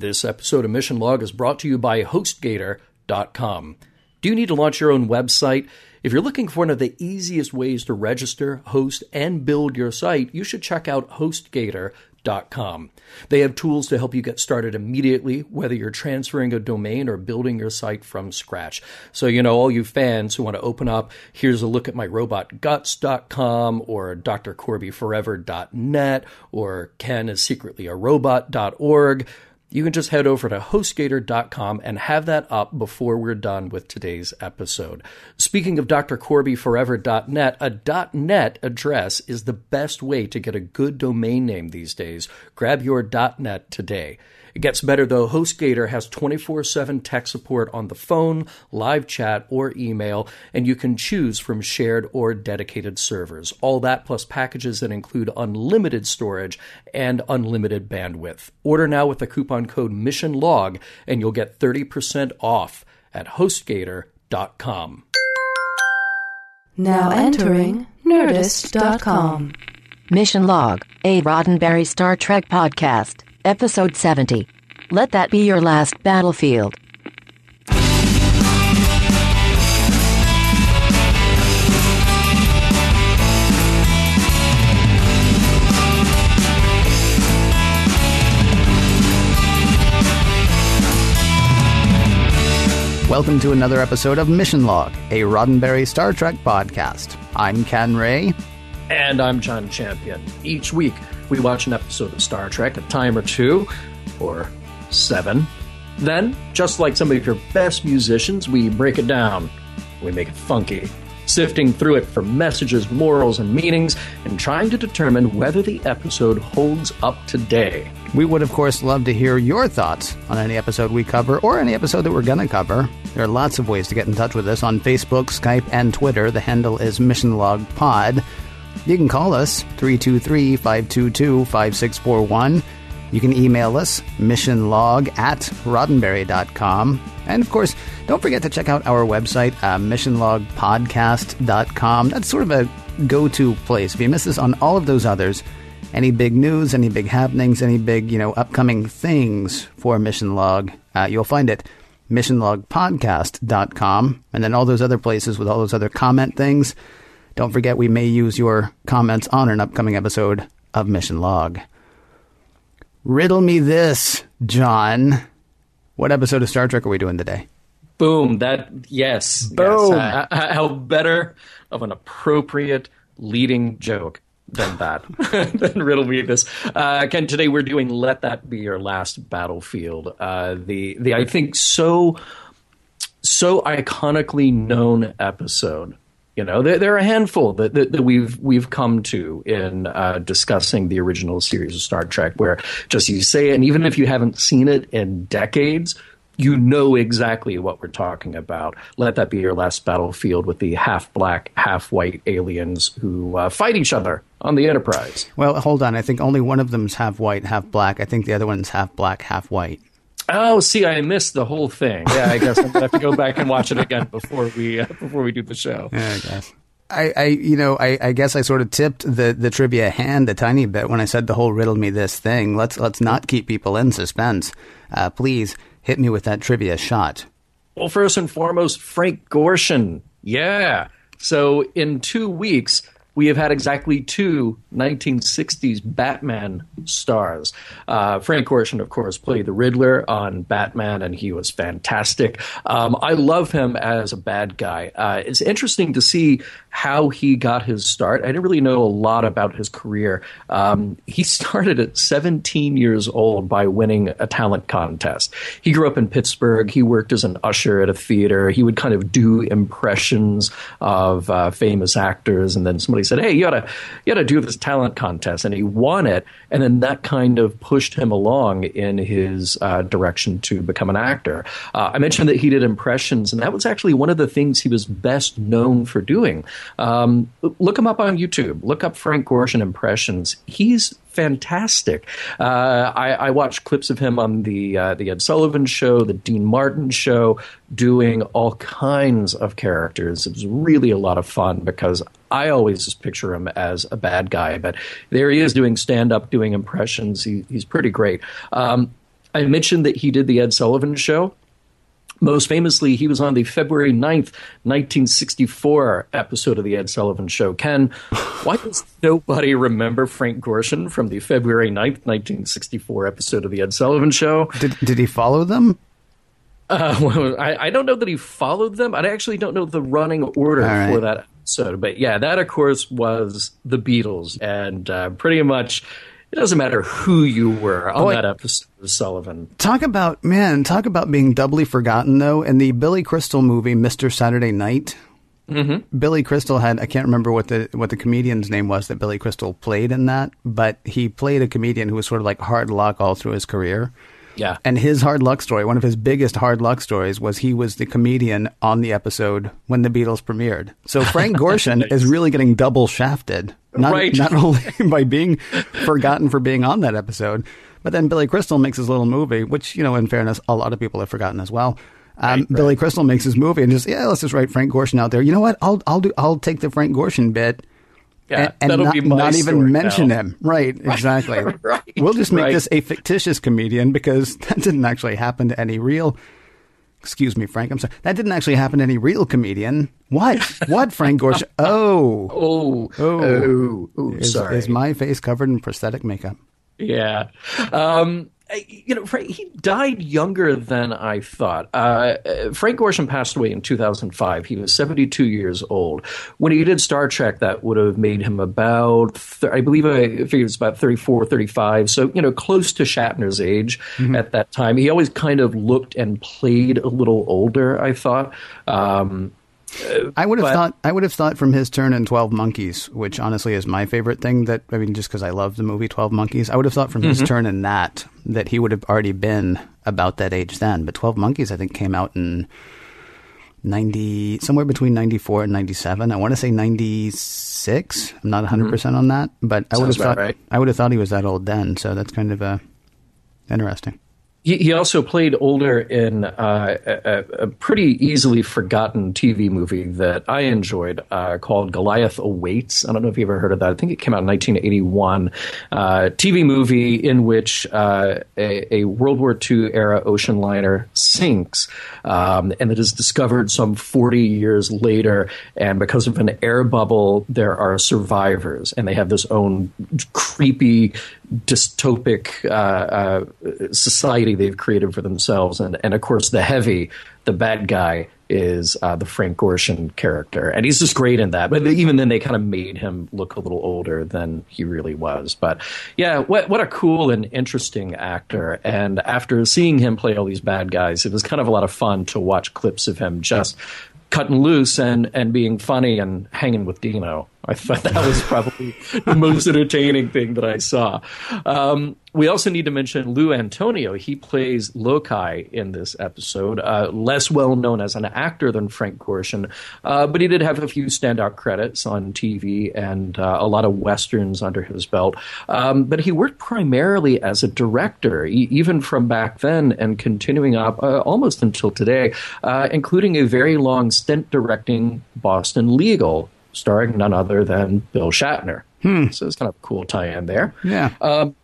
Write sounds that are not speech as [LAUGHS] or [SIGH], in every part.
This episode of Mission Log is brought to you by HostGator.com. Do you need to launch your own website? If you're looking for one of the easiest ways to register, host, and build your site, you should check out HostGator.com. They have tools to help you get started immediately, whether you're transferring a domain or building your site from scratch. So, you know, all you fans who want to open up, here's a look at my robotguts.com or drcorbyforever.net or Ken is secretly a robot.org you can just head over to hostgator.com and have that up before we're done with today's episode. Speaking of drcorbyforever.net, a .net address is the best way to get a good domain name these days. Grab your .net today. It gets better though. HostGator has 24 7 tech support on the phone, live chat, or email, and you can choose from shared or dedicated servers. All that plus packages that include unlimited storage and unlimited bandwidth. Order now with the coupon code MissionLog, and you'll get 30% off at HostGator.com. Now entering Nerdist.com. Mission Log, a Roddenberry Star Trek podcast. Episode 70. Let that be your last battlefield. Welcome to another episode of Mission Log, a Roddenberry Star Trek podcast. I'm Ken Ray. And I'm John Champion. Each week, we watch an episode of Star Trek, a time or two, or seven. Then, just like some of your best musicians, we break it down. We make it funky, sifting through it for messages, morals, and meanings, and trying to determine whether the episode holds up today. We would, of course, love to hear your thoughts on any episode we cover or any episode that we're going to cover. There are lots of ways to get in touch with us on Facebook, Skype, and Twitter. The handle is MissionLogPod. You can call us 323 522 5641. You can email us missionlog at roddenberry.com. And of course, don't forget to check out our website, uh, missionlogpodcast.com. That's sort of a go to place. If you miss us on all of those others, any big news, any big happenings, any big, you know, upcoming things for Mission Log, uh, you'll find it missionlogpodcast.com. And then all those other places with all those other comment things. Don't forget, we may use your comments on an upcoming episode of Mission Log. Riddle me this, John. What episode of Star Trek are we doing today? Boom. That, yes. Boom. Yes. Uh, how better of an appropriate leading joke than that. [LAUGHS] than riddle me this. Uh, Ken, today we're doing Let That Be Your Last Battlefield. Uh, the, the, I think, so, so iconically known episode you know, there, there are a handful that, that, that, we've we've come to in uh, discussing the original series of Star Trek, where just you say and even if you haven't seen it in decades, you know exactly what we're talking about. Let that be your last battlefield with the half black, half white aliens who uh, fight each other on the Enterprise. Well, hold on. I think only one of them's half white, half black. I think the other one's half black, half white. Oh, see, I missed the whole thing. [LAUGHS] Yeah, I guess I'm gonna have to go back and watch it again before we uh, before we do the show. Yeah, I guess. I, I you know, I, I guess I sort of tipped the, the trivia hand a tiny bit when I said the whole riddle me this thing. Let's let's not keep people in suspense. Uh, please hit me with that trivia shot. Well, first and foremost, Frank Gorshin. Yeah. So in two weeks, we have had exactly two 1960s Batman stars. Uh, Frank Gorshin, of course, played the Riddler on Batman, and he was fantastic. Um, I love him as a bad guy. Uh, it's interesting to see how he got his start. I didn't really know a lot about his career. Um, he [LAUGHS] started at 17 years old by winning a talent contest. He grew up in Pittsburgh. He worked as an usher at a theater. He would kind of do impressions of uh, famous actors, and then somebody said, "Hey, you gotta you gotta do this talent contest," and he won it. And then that kind of pushed him along in his uh, direction to become an actor. Uh, I mentioned that he did impressions, and that was actually one of the things he was best known for doing. Um, look him up on YouTube. Look up Frank Gorshin impressions. He's fantastic. Uh, I, I, watched clips of him on the uh, the Ed Sullivan Show, the Dean Martin Show, doing all kinds of characters. It was really a lot of fun because I always just picture him as a bad guy, but there he is doing stand up, doing impressions. He, he's pretty great. Um, I mentioned that he did the Ed Sullivan Show. Most famously, he was on the February 9th, 1964 episode of The Ed Sullivan Show. Ken, why does nobody remember Frank Gorshin from the February 9th, 1964 episode of The Ed Sullivan Show? Did, did he follow them? Uh, [LAUGHS] well, I, I, don't know that he followed them. I actually don't know the running order right. for that episode. But yeah, that, of course, was the Beatles. And uh, pretty much it doesn't matter who you were on oh, that episode of Sullivan. Talk about man, talk about being doubly forgotten though. In the Billy Crystal movie, Mr. Saturday Night, mm-hmm. Billy Crystal had I can't remember what the what the comedian's name was that Billy Crystal played in that, but he played a comedian who was sort of like hard luck all through his career. Yeah. And his hard luck story, one of his biggest hard luck stories, was he was the comedian on the episode when the Beatles premiered. So Frank [LAUGHS] Gorshin nice. is really getting double shafted. Not, right. not only [LAUGHS] by being forgotten for being on that episode, but then Billy Crystal makes his little movie, which, you know, in fairness, a lot of people have forgotten as well. Um, right, Billy Crystal makes his movie and just, yeah, let's just write Frank Gorshin out there. You know what? I'll, I'll do, I'll take the Frank Gorshin bit yeah, and, and not, not even mention now. him. Right, [LAUGHS] exactly. [LAUGHS] right, we'll just make right. this a fictitious comedian because [LAUGHS] that didn't actually happen to any real. Excuse me, Frank. I'm sorry. That didn't actually happen to any real comedian. What? What, Frank Gorshin? Oh. Oh. Oh. Oh. oh is, sorry. Is my face covered in prosthetic makeup? Yeah. Um, you know, he died younger than I thought. Uh, Frank Gorshin passed away in 2005. He was 72 years old. When he did Star Trek, that would have made him about, I believe, I figured it was about 34, 35. So, you know, close to Shatner's age mm-hmm. at that time. He always kind of looked and played a little older, I thought. Um, I would have but, thought I would have thought from his turn in Twelve Monkeys, which honestly is my favorite thing. That I mean, just because I love the movie Twelve Monkeys, I would have thought from mm-hmm. his turn in that that he would have already been about that age then. But Twelve Monkeys, I think, came out in ninety somewhere between ninety four and ninety seven. I want to say ninety six. I'm not 100 mm-hmm. percent on that, but I would have thought right. I would have thought he was that old then. So that's kind of uh, interesting. He, he also played older in uh, a, a, pretty easily forgotten TV movie that I enjoyed uh, called Goliath Awaits. I don't know if you ever heard of that. I think it came out in 1981. Uh, TV movie in which uh, a, a, World War II era ocean liner sinks um, and it is discovered some 40 years later. And because of an air bubble, there are survivors and they have this own creepy dystopic uh, uh, society they've created for themselves. And, and of course, the heavy, the bad guy, is uh, the Frank Gorshin character. And he's just great in that. But even then, they kind of made him look a little older than he really was. But yeah, what, what a cool and interesting actor. And after seeing him play all these bad guys, it was kind of a lot of fun to watch clips of him just cutting loose and, and being funny and hanging with Dino. I thought that was probably the most [LAUGHS] entertaining thing that I saw. Um, we also need to mention Lou Antonio. He plays Lokai in this episode, uh, less well known as an actor than Frank Gorshin, uh, but he did have a few standout credits on TV and uh, a lot of westerns under his belt. Um, but he worked primarily as a director, e- even from back then and continuing up uh, almost until today, uh, including a very long stint directing Boston Legal starring none other than Bill Shatner. Hmm. So it's kind of a cool tie-in there. Yeah. Um,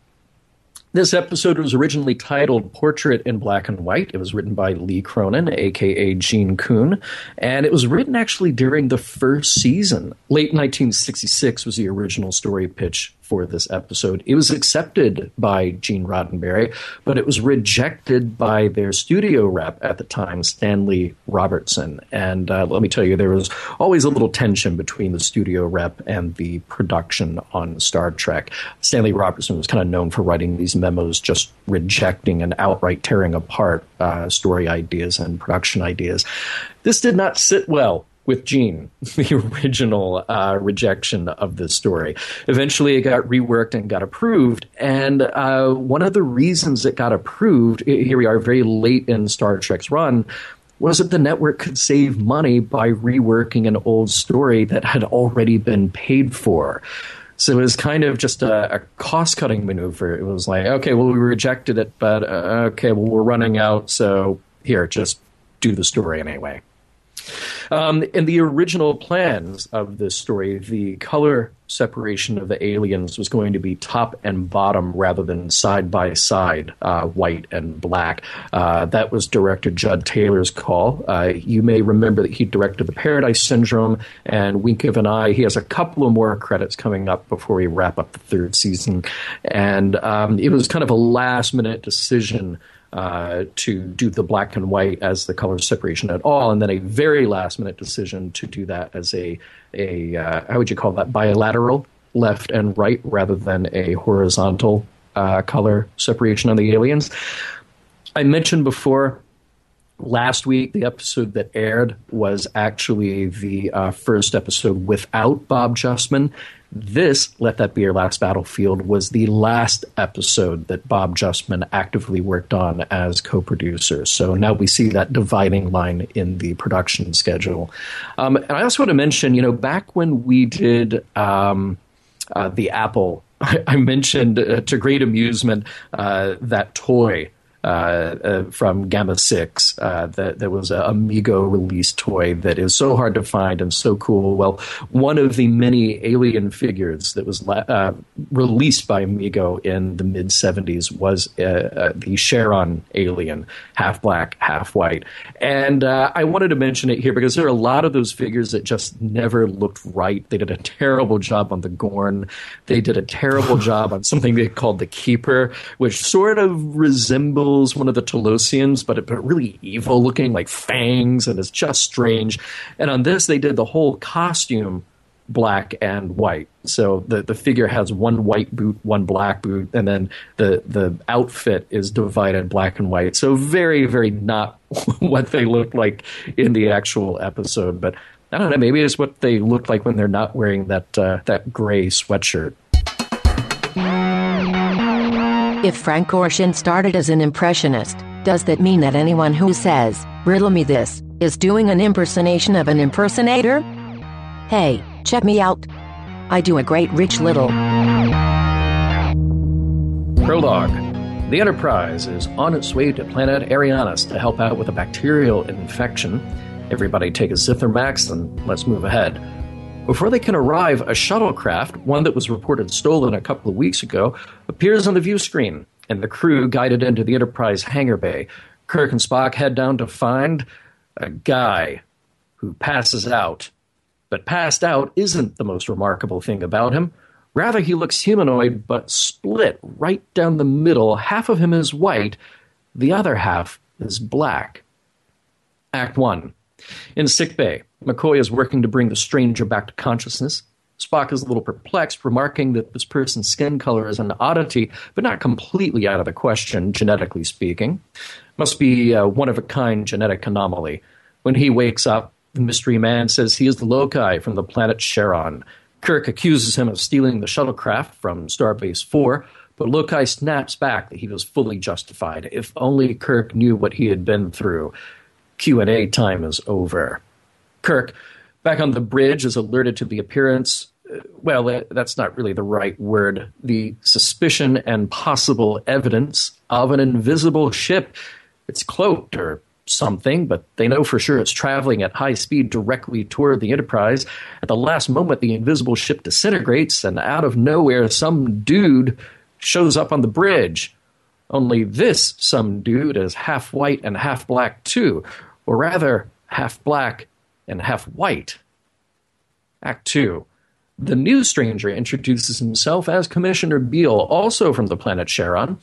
this episode was originally titled Portrait in Black and White. It was written by Lee Cronin, aka Gene Coon, and it was written actually during the first season. Late 1966 was the original story pitch for this episode. It was accepted by Gene Roddenberry, but it was rejected by their studio rep at the time, Stanley Robertson. And uh, let me tell you, there was always a little tension between the studio rep and the production on Star Trek. Stanley Robertson was kind of known for writing these memos, just rejecting and outright tearing apart uh, story ideas and production ideas. This did not sit well with Gene, [LAUGHS] the original uh, rejection of the story. Eventually, it got reworked and got approved. And uh, one of the reasons it got approved, here we are, very late in Star Trek's run, was that the network could save money by reworking an old story that had already been paid for. So it was kind of just a, a cost cutting maneuver. It was like, okay, well, we rejected it, but uh, okay, well, we're running out. So here, just do the story anyway. Um, in the original plans of this story, the color separation of the aliens was going to be top and bottom rather than side by side, uh, white and black. Uh, that was director Jud Taylor's call. Uh, you may remember that he directed The Paradise Syndrome and Wink of an Eye. He has a couple of more credits coming up before we wrap up the third season. And um, it was kind of a last minute decision. Uh, to do the black and white as the color separation at all, and then a very last minute decision to do that as a a uh, how would you call that bilateral left and right rather than a horizontal uh, color separation on the aliens. I mentioned before last week the episode that aired was actually the uh, first episode without Bob Justman. This, Let That Be Your Last Battlefield, was the last episode that Bob Justman actively worked on as co producer. So now we see that dividing line in the production schedule. Um, and I also want to mention, you know, back when we did um, uh, the Apple, [LAUGHS] I, mentioned uh, to great amusement uh, that toy from Gamma 6. Uh, that there was a Mego release toy that is so hard to find and so cool. Well, one of the many alien figures that was uh, released by Mego in the mid 70s was uh, uh, the Cheron alien, half black, half white. And I wanted to mention it here because there are a lot of those figures that just never looked right. They did a terrible job on the Gorn. They did a terrible [LAUGHS] job on something they called the Keeper, which sort of resembled one of the Telosians, but, but really evil looking, like fangs, and it's just strange. And on this, they did the whole costume black and white. So the the figure has one white boot, one black boot, and then the the outfit is divided black and white. So very very not [LAUGHS] what they look like in the actual episode, but I don't know. Maybe it's what they look like when they're not wearing that uh, that gray sweatshirt. If Frank Gorshin started as an impressionist, does that mean that anyone who says, riddle me this, is doing an impersonation of an impersonator? Hey, check me out. I do a great rich little. Prologue. The Enterprise is on its way to planet Ariannus to help out with a bacterial infection. Everybody take a Zithromax and let's move ahead. Before they can arrive, a shuttlecraft, one that was reported stolen a couple of weeks ago, appears on the view screen, and the crew guided into the Enterprise hangar bay. Kirk and Spock head down to find a guy who passes out. But passed out isn't the most remarkable thing about him. Rather, he looks humanoid, but split right down the middle. Half of him is white, the other half is black. Act 1. In sickbay, McCoy is working to bring the stranger back to consciousness. Spock is a little perplexed, remarking that this person's skin color is an oddity, but not completely out of the question, genetically speaking. Must be a one of a kind genetic anomaly. When he wakes up, the mystery man says he is the Lokai from the planet Cheron. Kirk accuses him of stealing the shuttlecraft from Starbase 4, but Lokai snaps back that he was fully justified. If only Kirk knew what he had been through. Q&A time is over. Kirk, back on the bridge, is alerted to the appearance. Uh, well, that's not really the right word. The suspicion and possible evidence of an invisible ship. It's cloaked or something, but they know for sure it's traveling at high speed directly toward the Enterprise. At the last moment, the invisible ship disintegrates, and out of nowhere, some dude shows up on the bridge. Only this some dude is half white and half black, too, or rather, half black and half white. Act 2. The new stranger introduces himself as Commissioner Bele, also from the planet Cheron.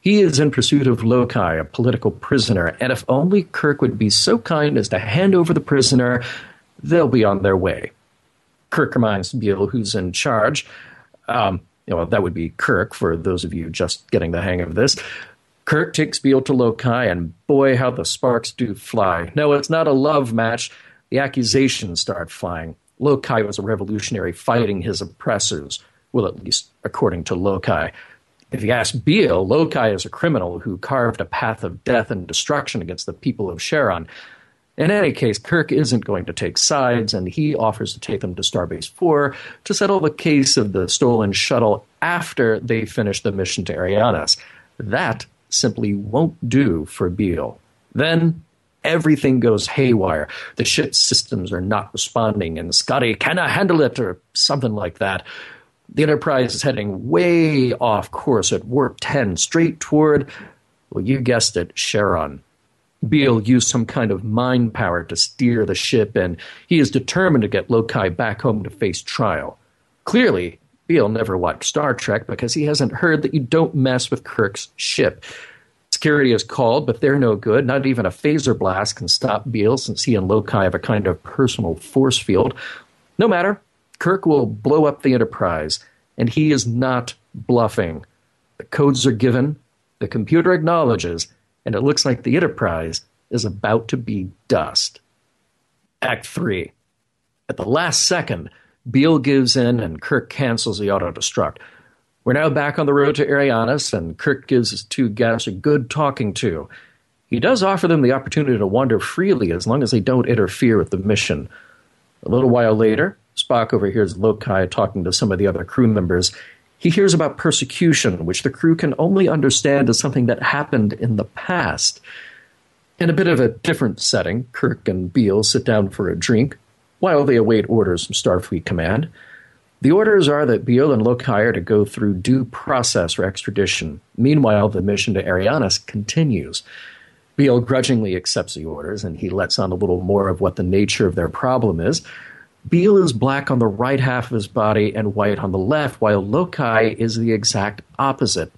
He is in pursuit of Lokai, a political prisoner, and if only Kirk would be so kind as to hand over the prisoner, they'll be on their way. Kirk reminds Bele who's in charge. Um, that would be Kirk for those of you just getting the hang of this. Kirk takes Bele to Lokai, and boy, how the sparks do fly. No, it's not a love match the accusations start flying. Lokai was a revolutionary fighting his oppressors, well, at least according to Lokai. If you ask Bele, Lokai is a criminal who carved a path of death and destruction against the people of Cheron. In any case, Kirk isn't going to take sides, and he offers to take them to Starbase 4 to settle the case of the stolen shuttle after they finish the mission to Ariannus. That simply won't do for Bele, Then everything goes haywire. The ship's systems are not responding, and Scotty cannot handle it, or something like that. The Enterprise is heading way off course at warp 10, straight toward, well, you guessed it, Cheron. Bele used some kind of mind power to steer the ship, and he is determined to get Lokai back home to face trial. Clearly, Bele never watched Star Trek because he hasn't heard that you don't mess with Kirk's ship. Security is called, but they're no good. Not even a phaser blast can stop Bele since he and Lokai have a kind of personal force field. No matter, Kirk will blow up the Enterprise, and he is not bluffing. The codes are given, the computer acknowledges, and it looks like the Enterprise is about to be dust. Act 3. At the last second, Bele gives in and Kirk cancels the auto destruct. We're now back on the road to Ariannus, and Kirk gives his two guests a good talking to. He does offer them the opportunity to wander freely as long as they don't interfere with the mission. A little while later, Spock overhears Lokai talking to some of the other crew members. He hears about persecution, which the crew can only understand as something that happened in the past. In a bit of a different setting, Kirk and Bele sit down for a drink while they await orders from Starfleet Command. The orders are that Bele and Lokai are to go through due process for extradition. Meanwhile, the mission to Ariannus continues. Bele grudgingly accepts the orders, and he lets on a little more of what the nature of their problem is. Bele is black on the right half of his body and white on the left, while Lokai is the exact opposite.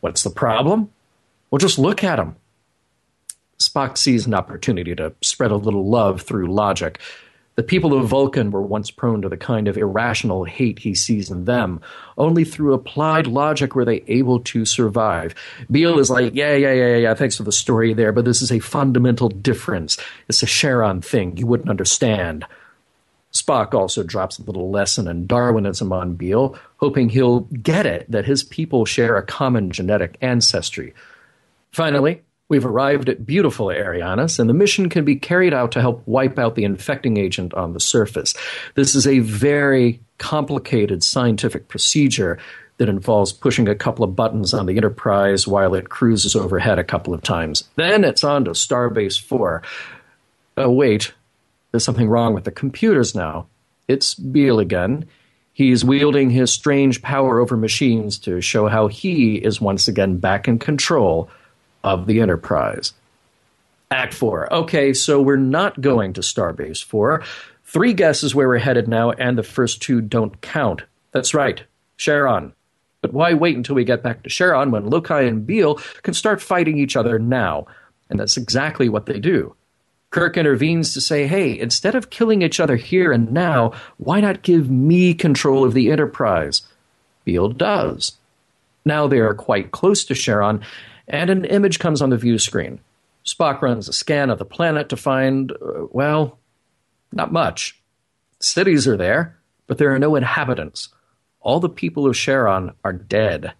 What's the problem? Well, just look at him. Spock sees an opportunity to spread a little love through logic. The people of Vulcan were once prone to the kind of irrational hate he sees in them. Only through applied logic were they able to survive. Bele is like, yeah, yeah, yeah, yeah, thanks for the story there, but this is a fundamental difference. It's a Cheron thing. You wouldn't understand. Spock also drops a little lesson in Darwinism on Bele, hoping he'll get it that his people share a common genetic ancestry. Finally, We've arrived at beautiful Ariannus, and the mission can be carried out to help wipe out the infecting agent on the surface. This is a very complicated scientific procedure that involves pushing a couple of buttons on the Enterprise while it cruises overhead a couple of times. Then it's on to Starbase 4. Oh, wait, there's something wrong with the computers now. It's Bele again. He's wielding his strange power over machines to show how he is once again back in control of the Enterprise. Act 4. Okay, so we're not going to Starbase 4. Three guesses where we're headed now, and the first two don't count. That's right, Cheron. But why wait until we get back to Cheron when Lokai and Bele can start fighting each other now? And that's exactly what they do. Kirk intervenes to say, hey, instead of killing each other here and now, why not give me control of the Enterprise? Bele does. Now they are quite close to Cheron, and an image comes on the view screen. Spock runs a scan of the planet to find, uh, well, not much. Cities are there, but there are no inhabitants. All the people of Cheron are dead.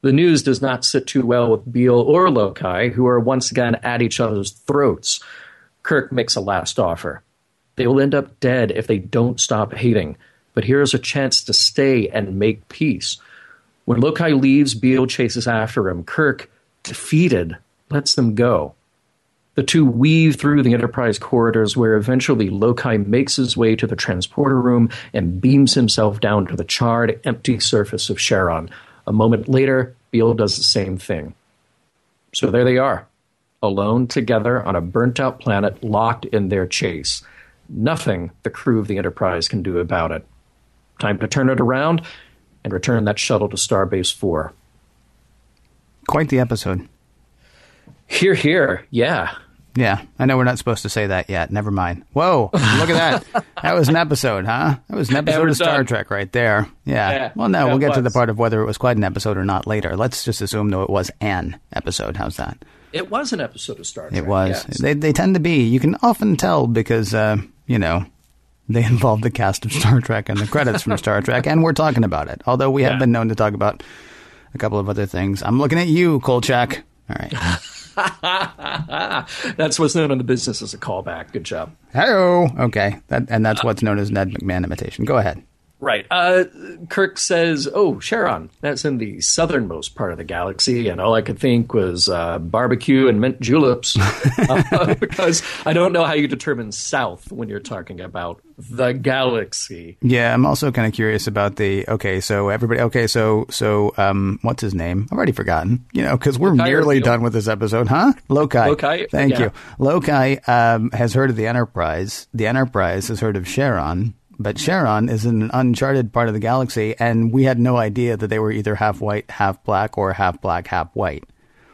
The news does not sit too well with Bele or Lokai, who are once again at each other's throats. Kirk makes a last offer. They will end up dead if they don't stop hating, but here is a chance to stay and make peace. When Lokai leaves, Bele chases after him. Kirk, defeated, lets them go. The two weave through the Enterprise corridors where eventually Lokai makes his way to the transporter room and beams himself down to the charred, empty surface of Cheron. A moment later, Bele does the same thing. So there they are, alone together on a burnt out planet, locked in their chase. Nothing the crew of the Enterprise can do about it. Time to turn it around and return that shuttle to Starbase 4. Quite the episode. Here, here, yeah. Yeah, I know we're not supposed to say that yet. Never mind. Whoa, look at that. [LAUGHS] that was an episode, huh? That was an episode of Star done. Trek right there. Yeah. yeah well, no, we'll get was. to the part of whether it was quite an episode or not later. Let's just assume, though, it was an episode. How's that? It was an episode of Star Trek. It was. They, they tend to be. You can often tell because, uh, you know, they [LAUGHS] involve the cast of Star Trek and the credits from Star Trek, and we're talking about it. Although we have been known to talk about a couple of other things. I'm looking at you, Kolchak. All right. [LAUGHS] that's what's known in the business as a callback. Good job. Hello. Okay. That, and that's what's known as Ned McMahon imitation. Go ahead. Right. Uh, Kirk says, "Oh, Cheron, that's in the southernmost part of the galaxy," and all I could think was uh, barbecue and mint juleps, [LAUGHS] uh, because I don't know how you determine south when you're talking about the galaxy. Yeah, I'm also kind of curious about the. Okay, so everybody. Okay, so so um, what's his name? I've already forgotten. You know, because we're nearly done with this episode, huh? Lokai. Lokai, Thank yeah. you. Lokai um, has heard of the Enterprise. The Enterprise has heard of Cheron. But Cheron is in an uncharted part of the galaxy, and we had no idea that they were either half white, half black, or half black, half white.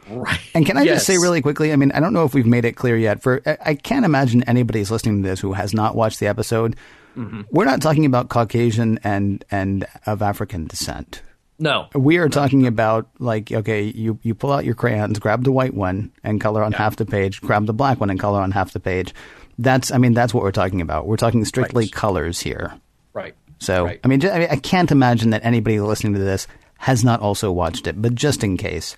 Right. And can I Yes. just say really quickly? I mean, I don't know if we've made it clear yet. For I- can't imagine anybody's listening to this who has not watched the episode. Mm-hmm. We're not talking about Caucasian and and of African descent. No. We are talking about like okay, you you pull out your crayons, grab the white one and color on half the page, grab the black one and color on half the page. That's I mean that's what we're talking about. We're talking strictly Right. colors here. Right. So Right. I mean, I mean, I can't imagine that anybody listening to this has not also watched it. But just in case,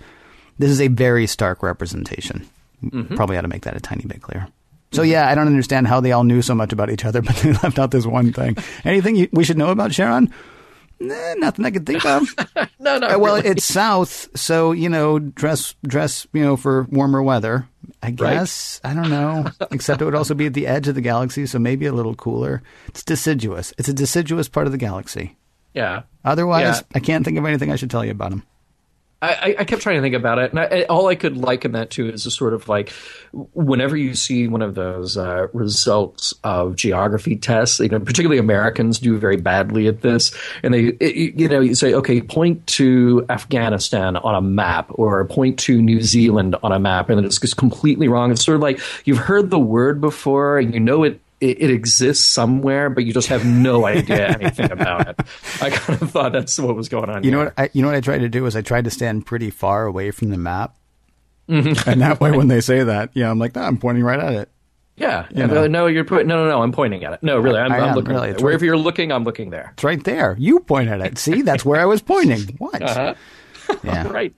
this is a very stark representation. Mm-hmm. Probably ought to make that a tiny bit clear. So yeah, I don't understand how they all knew so much about each other, [LAUGHS] but they left out this one thing. Anything you, we should know about Cheron? Nah, nothing I can think of. [LAUGHS] No, no. Well, really. it's south, so you know, dress dress, you know, for warmer weather. I Right. guess I don't know. [LAUGHS] Except it would also be at the edge of the galaxy, so maybe a little cooler. It's deciduous. It's a deciduous part of the galaxy. yeah. Otherwise, Yeah. I can't think of anything I should tell you about him. I, I- kept trying to think about it, and I, all I could liken that to is a sort of like whenever you see one of those uh, results of geography tests, you know, particularly Americans do very badly at this, and they, it- you know, you say, okay, point to Afghanistan on a map, or point to New Zealand on a map, and then it's just completely wrong. It's sort of like you've heard the word before, and you know it. It, it exists somewhere, but you just have no idea anything about it. I kind of thought that's what was going on. You know what? I, you know what I tried to do is I tried to stand pretty far away from the map, Mm-hmm. and that way, when they say that, yeah, I'm like, no, I'm pointing right at it. Yeah. You And, uh, no, you're put, no, no, no. I'm pointing at it. No, really, I'm, I I'm looking. really. at it. Wherever you're looking, I'm looking there. It's right there. You point at it. See, that's where I was pointing. [LAUGHS] What? Uh-huh. Yeah. [LAUGHS] Right.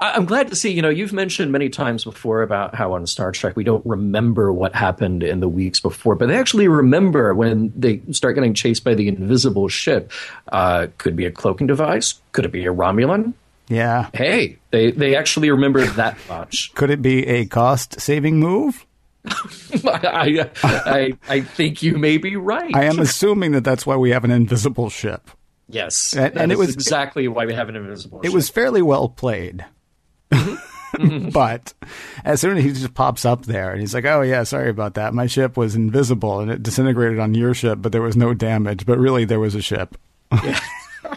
I, I'm glad to see. You know, you've mentioned many times before about how on Star Trek we don't remember what happened in the weeks before, but they actually remember when they start getting chased by the invisible ship. Uh, could be a cloaking device. Could it be a Romulan? Yeah. Hey, they they actually remember that [LAUGHS] much. Could it be a cost saving move? [LAUGHS] I, I I think you may be right. I am assuming that that's why we have an invisible ship. Yes, And- and it was- exactly why we have an invisible. It ship. was fairly well played. Mm-hmm. [LAUGHS] but as soon as he just pops up there and he's like, "Oh yeah, sorry about that. My ship was invisible and it disintegrated on your ship, but there was no damage. But really, there was a ship." [LAUGHS]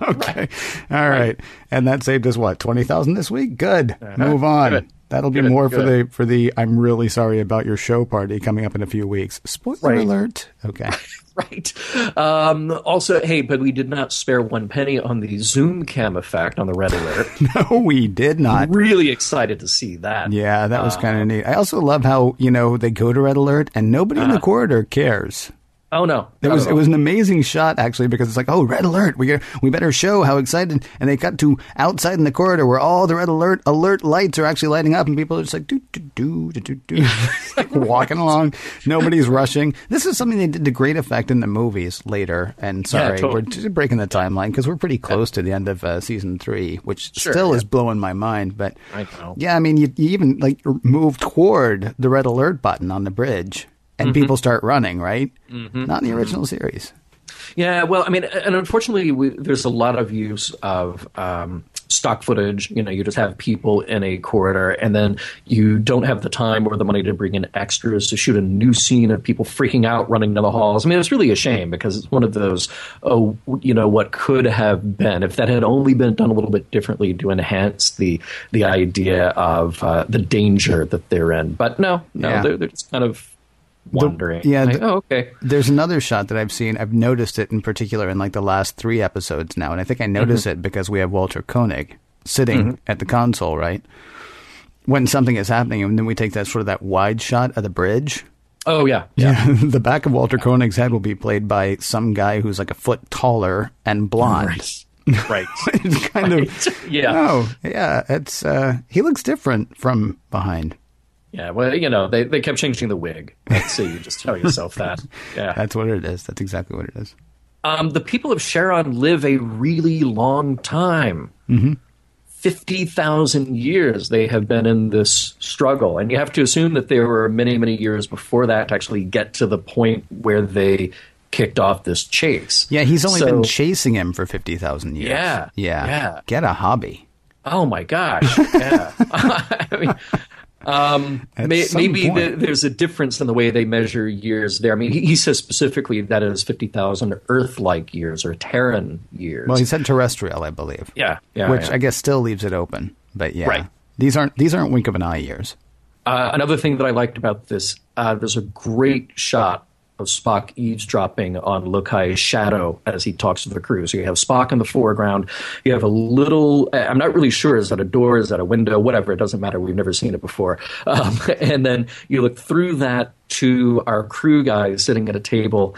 okay, all right. and that saved us what twenty thousand this week. Good. Move on. Good. That'll be Good, more for the for the. I'm really sorry about your show party coming up in a few weeks. Spoiler Right. alert. Okay. [LAUGHS] [LAUGHS] Right. Um, also, hey, but we did not spare one penny on the Zoom cam effect on the red alert. [LAUGHS] no, we did not. really excited to see that. Yeah, that was Uh, kind of neat. I also love how you know they go to red alert and nobody in the Uh-huh. corridor cares. Oh no. It was it was an amazing shot actually because it's like oh red alert we get, we better show how excited and they cut to outside in the corridor where all the red alert alert lights are actually lighting up and people are just like do do do do do like walking along nobody's rushing this is something they did to great effect in the movies later and sorry totally. we're just breaking the timeline because we're pretty close to the end of uh, season three which Sure, still yeah. is blowing my mind but I know. yeah I mean you, you even like move toward the red alert button on the bridge and Mm-hmm. people start running right not in the original series. Yeah, well, I mean, and unfortunately, we, there's a lot of use of um, stock footage. You know, you just have people in a corridor, and then you don't have the time or the money to bring in extras to shoot a new scene of people freaking out running down the halls. I mean, it's really a shame because it's one of those, oh, you know, what could have been if that had only been done a little bit differently to enhance the the idea of uh, the danger that they're in. But no, no, Yeah. they're, they're just kind of wondering. yeah, like, the- oh, okay. There's another shot that I've seen. I've noticed it in particular in like the last three episodes now, and I think I notice Mm-hmm. it because we have Walter Koenig sitting at the console, right? When something is happening, and then we take that sort of that wide shot of the bridge. Oh yeah, [LAUGHS] Yeah, the back of Walter Koenig's head will be played by some guy who's like a foot taller and blonde. Right. Right. [LAUGHS] it's kind of Yeah. Oh, yeah. It's uh, he looks different from behind. Yeah. Well, you know, they, they kept changing the wig. So you just tell yourself that. [LAUGHS] Yeah. That's what it is. That's exactly what it is. Um, the people of Cheron live a really long time. Mm-hmm. 50,000 years they have been in this struggle. And you have to assume that there were many, many years before that to actually get to the point where they kicked off this chase. Yeah, he's only So- been chasing him for 50,000 years. Yeah, Yeah. yeah. Get a hobby. Oh my gosh! Yeah, [LAUGHS] I mean, um, may, maybe the, there's a difference in the way they measure years there. I mean, he, he says specifically that it is fifty thousand Earth-like years or Terran years. Well, he said terrestrial, I believe. yeah, yeah. Which yeah. I guess still leaves it open. But yeah. Right. These aren't these aren't wink of an eye years. Uh, another thing that I liked about this, uh, there's a great shot of Spock eavesdropping on Lokai's shadow as he talks to the crew. So you have Spock in the foreground. You have a little, I'm not really sure, is that a door? Is that a window? Whatever, it doesn't matter. We've never seen it before. Um, [LAUGHS] and then you look through that to our crew guys sitting at a table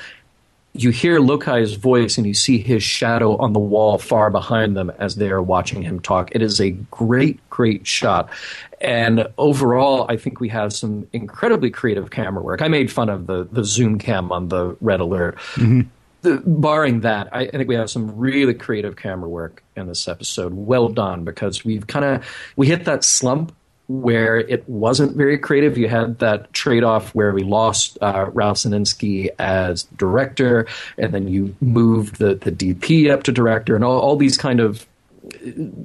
you hear Lokai's voice and you see his shadow on the wall far behind them as they are watching him talk. It is a great, great shot. And overall, I think we have some incredibly creative camera work. I made fun of the, the zoom cam on the Red Alert. Mm-hmm. The, barring that, I, I think we have some really creative camera work in this episode. Well done, because we've kind of we hit that slump where it wasn't very creative. You had that trade off where we lost uh, Ralph Senensky as director, and then you moved the, the DP up to director, and all, all these kind of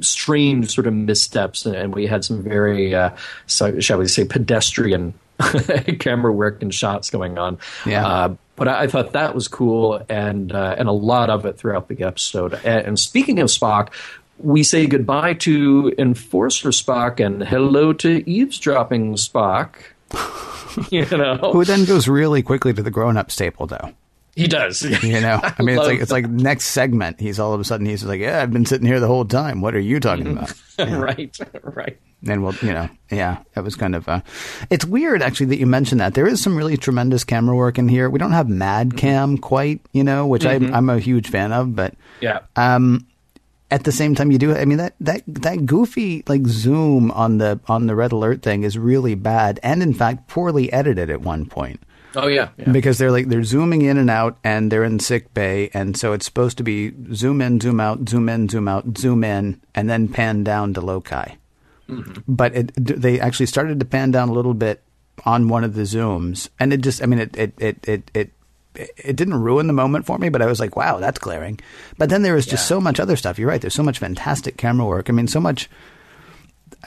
strange sort of missteps. And, and we had some very, uh, so, shall we say, pedestrian [LAUGHS] camera work and shots going on. Yeah. Uh, but I, I thought that was cool, and uh, and a lot of it throughout the episode. And, and speaking of Spock, we say goodbye to Enforcer Spock and hello to eavesdropping Spock. [LAUGHS] you know, Who then goes really quickly to the grown up staple though. he does. [LAUGHS] You know, I mean, it's love like it's [LAUGHS] like next segment. He's all of a sudden he's like, "Yeah, I've been sitting here the whole time. What are you talking about?" right, right. And we'll, you know, yeah, that was kind of. Uh, it's weird actually that you mentioned that. There is some really tremendous camera work in here. We don't have Mad Cam quite, you know, which I, I'm a huge fan of, but Yeah. um, at the same time, you do. I mean that that that goofy like zoom on the on the red alert thing is really bad, and in fact poorly edited at one point. oh yeah. yeah. because they're like they're zooming in and out and they're in sick bay and so it's supposed to be zoom in zoom out zoom in zoom out zoom in and then pan down to Lokai mm-hmm. but it, they actually started to pan down a little bit on one of the zooms and it just i mean it it it it, it it didn't ruin the moment for me, but I was like, "Wow, that's glaring." But then there was just so much other stuff. You're right. There's so much fantastic camera work. I mean, so much.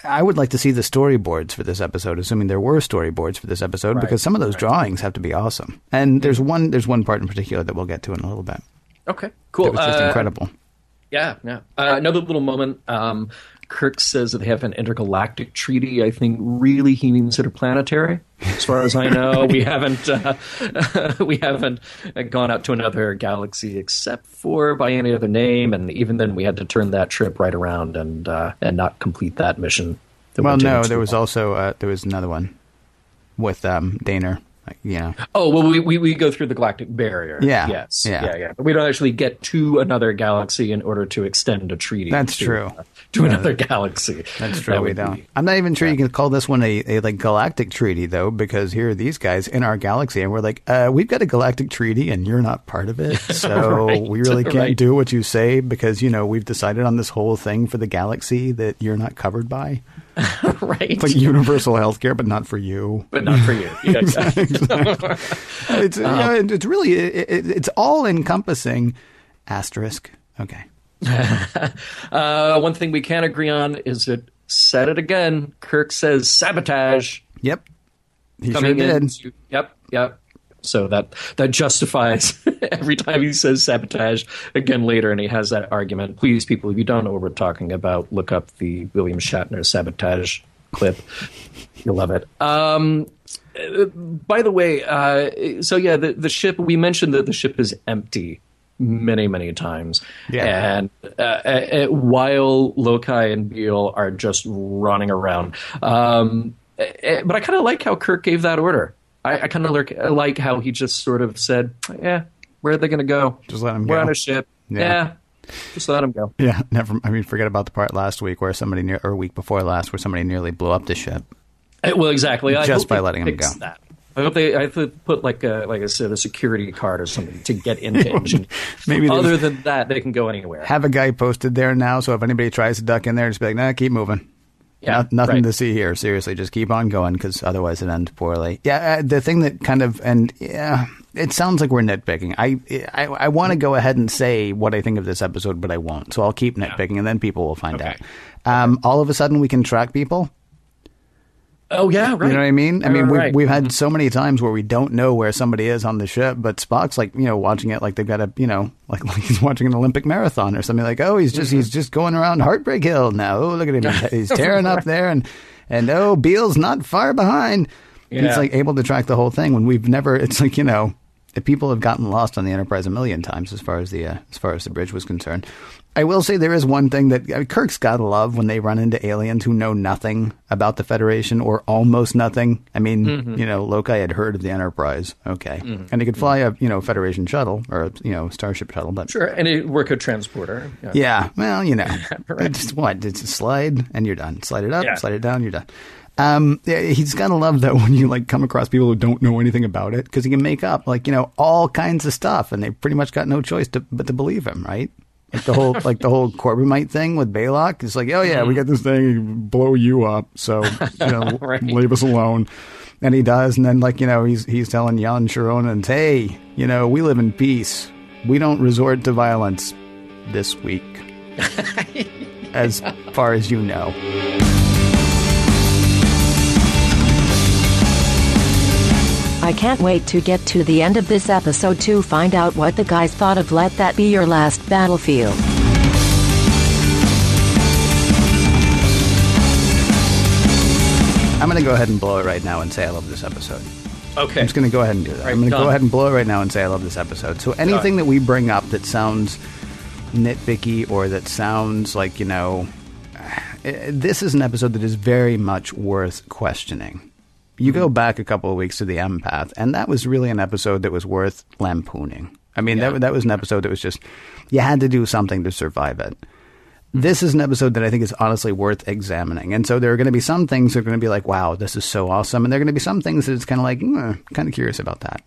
I would like to see the storyboards for this episode, assuming there were storyboards for this episode, because some of those drawings have to be awesome. And there's one there's one part in particular that we'll get to in a little bit. Okay. Cool. It was just Uh, incredible. Yeah, yeah. Uh, another little moment. Um, Kirk says that they have an intergalactic treaty. I think really he means interplanetary. As far as I know, we [LAUGHS] haven't uh, [LAUGHS] we haven't gone out to another galaxy except for by any other name, and even then we had to turn that trip right around and uh, and not complete that mission. that Well, went no, there was also uh, there was another one with um, Dehner. You know, Oh well, we, we we go through the galactic barrier. Yeah, Yes. yeah. Yeah. Yeah. But we don't actually get to another galaxy in order to extend a treaty. That's to, true. uh, to another galaxy. That's true. That we don't. be- I'm not even sure you can call this one a, a like galactic treaty though, because here are these guys in our galaxy, and we're like, uh, we've got a galactic treaty, and you're not part of it, [LAUGHS] so [LAUGHS] Right, we really can't right. do what you say because you know we've decided on this whole thing for the galaxy that you're not covered by. [LAUGHS] right. It's like universal health care, but not for you. but not for you. Yeah, [LAUGHS] exactly. It's you know, it's really it, it, it's all encompassing. Asterisk. Okay. [LAUGHS] uh, one thing we can agree on is that said it again. Kirk says sabotage Yep. He sure did. to- Yep, yep. So that that justifies [LAUGHS] every time he says sabotage again later, and he has that argument. Please, people, if you don't know what we're talking about, look up the William Shatner sabotage clip. You'll love it. Um, uh, by the way, uh, so yeah, the, the ship. We mentioned that the ship is empty many, many times, Yeah. and uh, uh, while Lokai and Bele are just running around. Um, uh, but I kind of like how Kirk gave that order. I, I kind of like, how he just sort of said, "Yeah, where are they going to go? Just let 'em We're go." on a ship. Yeah. Yeah, just let them go." Yeah, [LAUGHS] never. I mean, forget about the part last week where somebody near, or week before last, where somebody nearly blew up the ship. Uh, Well, exactly. Just hope by letting him fix go. That. I hope they I to put like a like I said a security card or something to get into [LAUGHS] engine. Maybe other than that, they can go anywhere. Have a guy posted there now, so if anybody tries to duck in there, just be like, nah, keep moving. Yeah, No- nothing right. to see here. Seriously, just keep on going because otherwise it ends poorly. Yeah, uh, the thing that kind of and yeah, it sounds like we're nitpicking. I I, I want to go ahead and say what I think of this episode, but I won't. So I'll keep nitpicking, and then people will find Okay. out. Um, all of a sudden, we can track people. Oh yeah, right. You know what I mean? I mean, Right, we've, right. we've had so many times where we don't know where somebody is on the ship, but Spock's like, you know, watching it like they've got a, you know, [LAUGHS] like, like he's watching an Olympic marathon or something like, oh, he's just, he's just going around Heartbreak Hill now. Oh, look at him. [LAUGHS] He's, tearing up there and, and oh, Bele's not far behind. And He's like able to track the whole thing when we've never, it's like, you know, if people have gotten lost on the Enterprise a million times as far as the, uh, as far as the bridge was concerned. I will say there is one thing that I mean, Kirk's got to love when they run into aliens who know nothing about the Federation or almost nothing. I mean, Mm-hmm. you know, Lokai had heard of the Enterprise, okay, and he could fly a you know Federation shuttle or a, you know Starship shuttle, but Sure, and it work a transporter. Yeah. yeah, well, you know, [LAUGHS] it's what it's a slide and you're done. Slide it up, Yeah. slide it down, you're done. Um, yeah, he's gotta love that [LAUGHS] when you like come across people who don't know anything about it because he can make up like you know all kinds of stuff, and they pretty much got no choice to, but to believe him, right? Like the whole like the whole Corbomite thing with Balok. It's like, oh yeah, we mm-hmm. got this thing blow you up, so you know, [LAUGHS] Right. leave us alone. And he does, and then like you know, he's he's telling Jan Cheronians, hey, you know, we live in peace. We don't resort to violence this week, [LAUGHS] as far as you know. I can't wait to get to the end of this episode to find out what the guys thought of Let That Be Your Last Battlefield. I'm going to go ahead and blow it right now and say I love this episode. Okay. I'm just going to go ahead and do that. Right, I'm going to go ahead and blow it right now and say I love this episode. So anything that we bring up that sounds nitpicky or that sounds like, you know, [SIGHS] eh, this is an episode that is very much worth questioning. You go back a couple of weeks to the empath, and that was really an episode that was worth lampooning. I mean, that, that was an episode that was just, you had to do something to survive it this is an episode that I think is honestly worth examining. And so there are going to be some things that are going to be like, wow, this is so awesome. And there are going to be some things that it's kind of like, mm, kind of curious about that.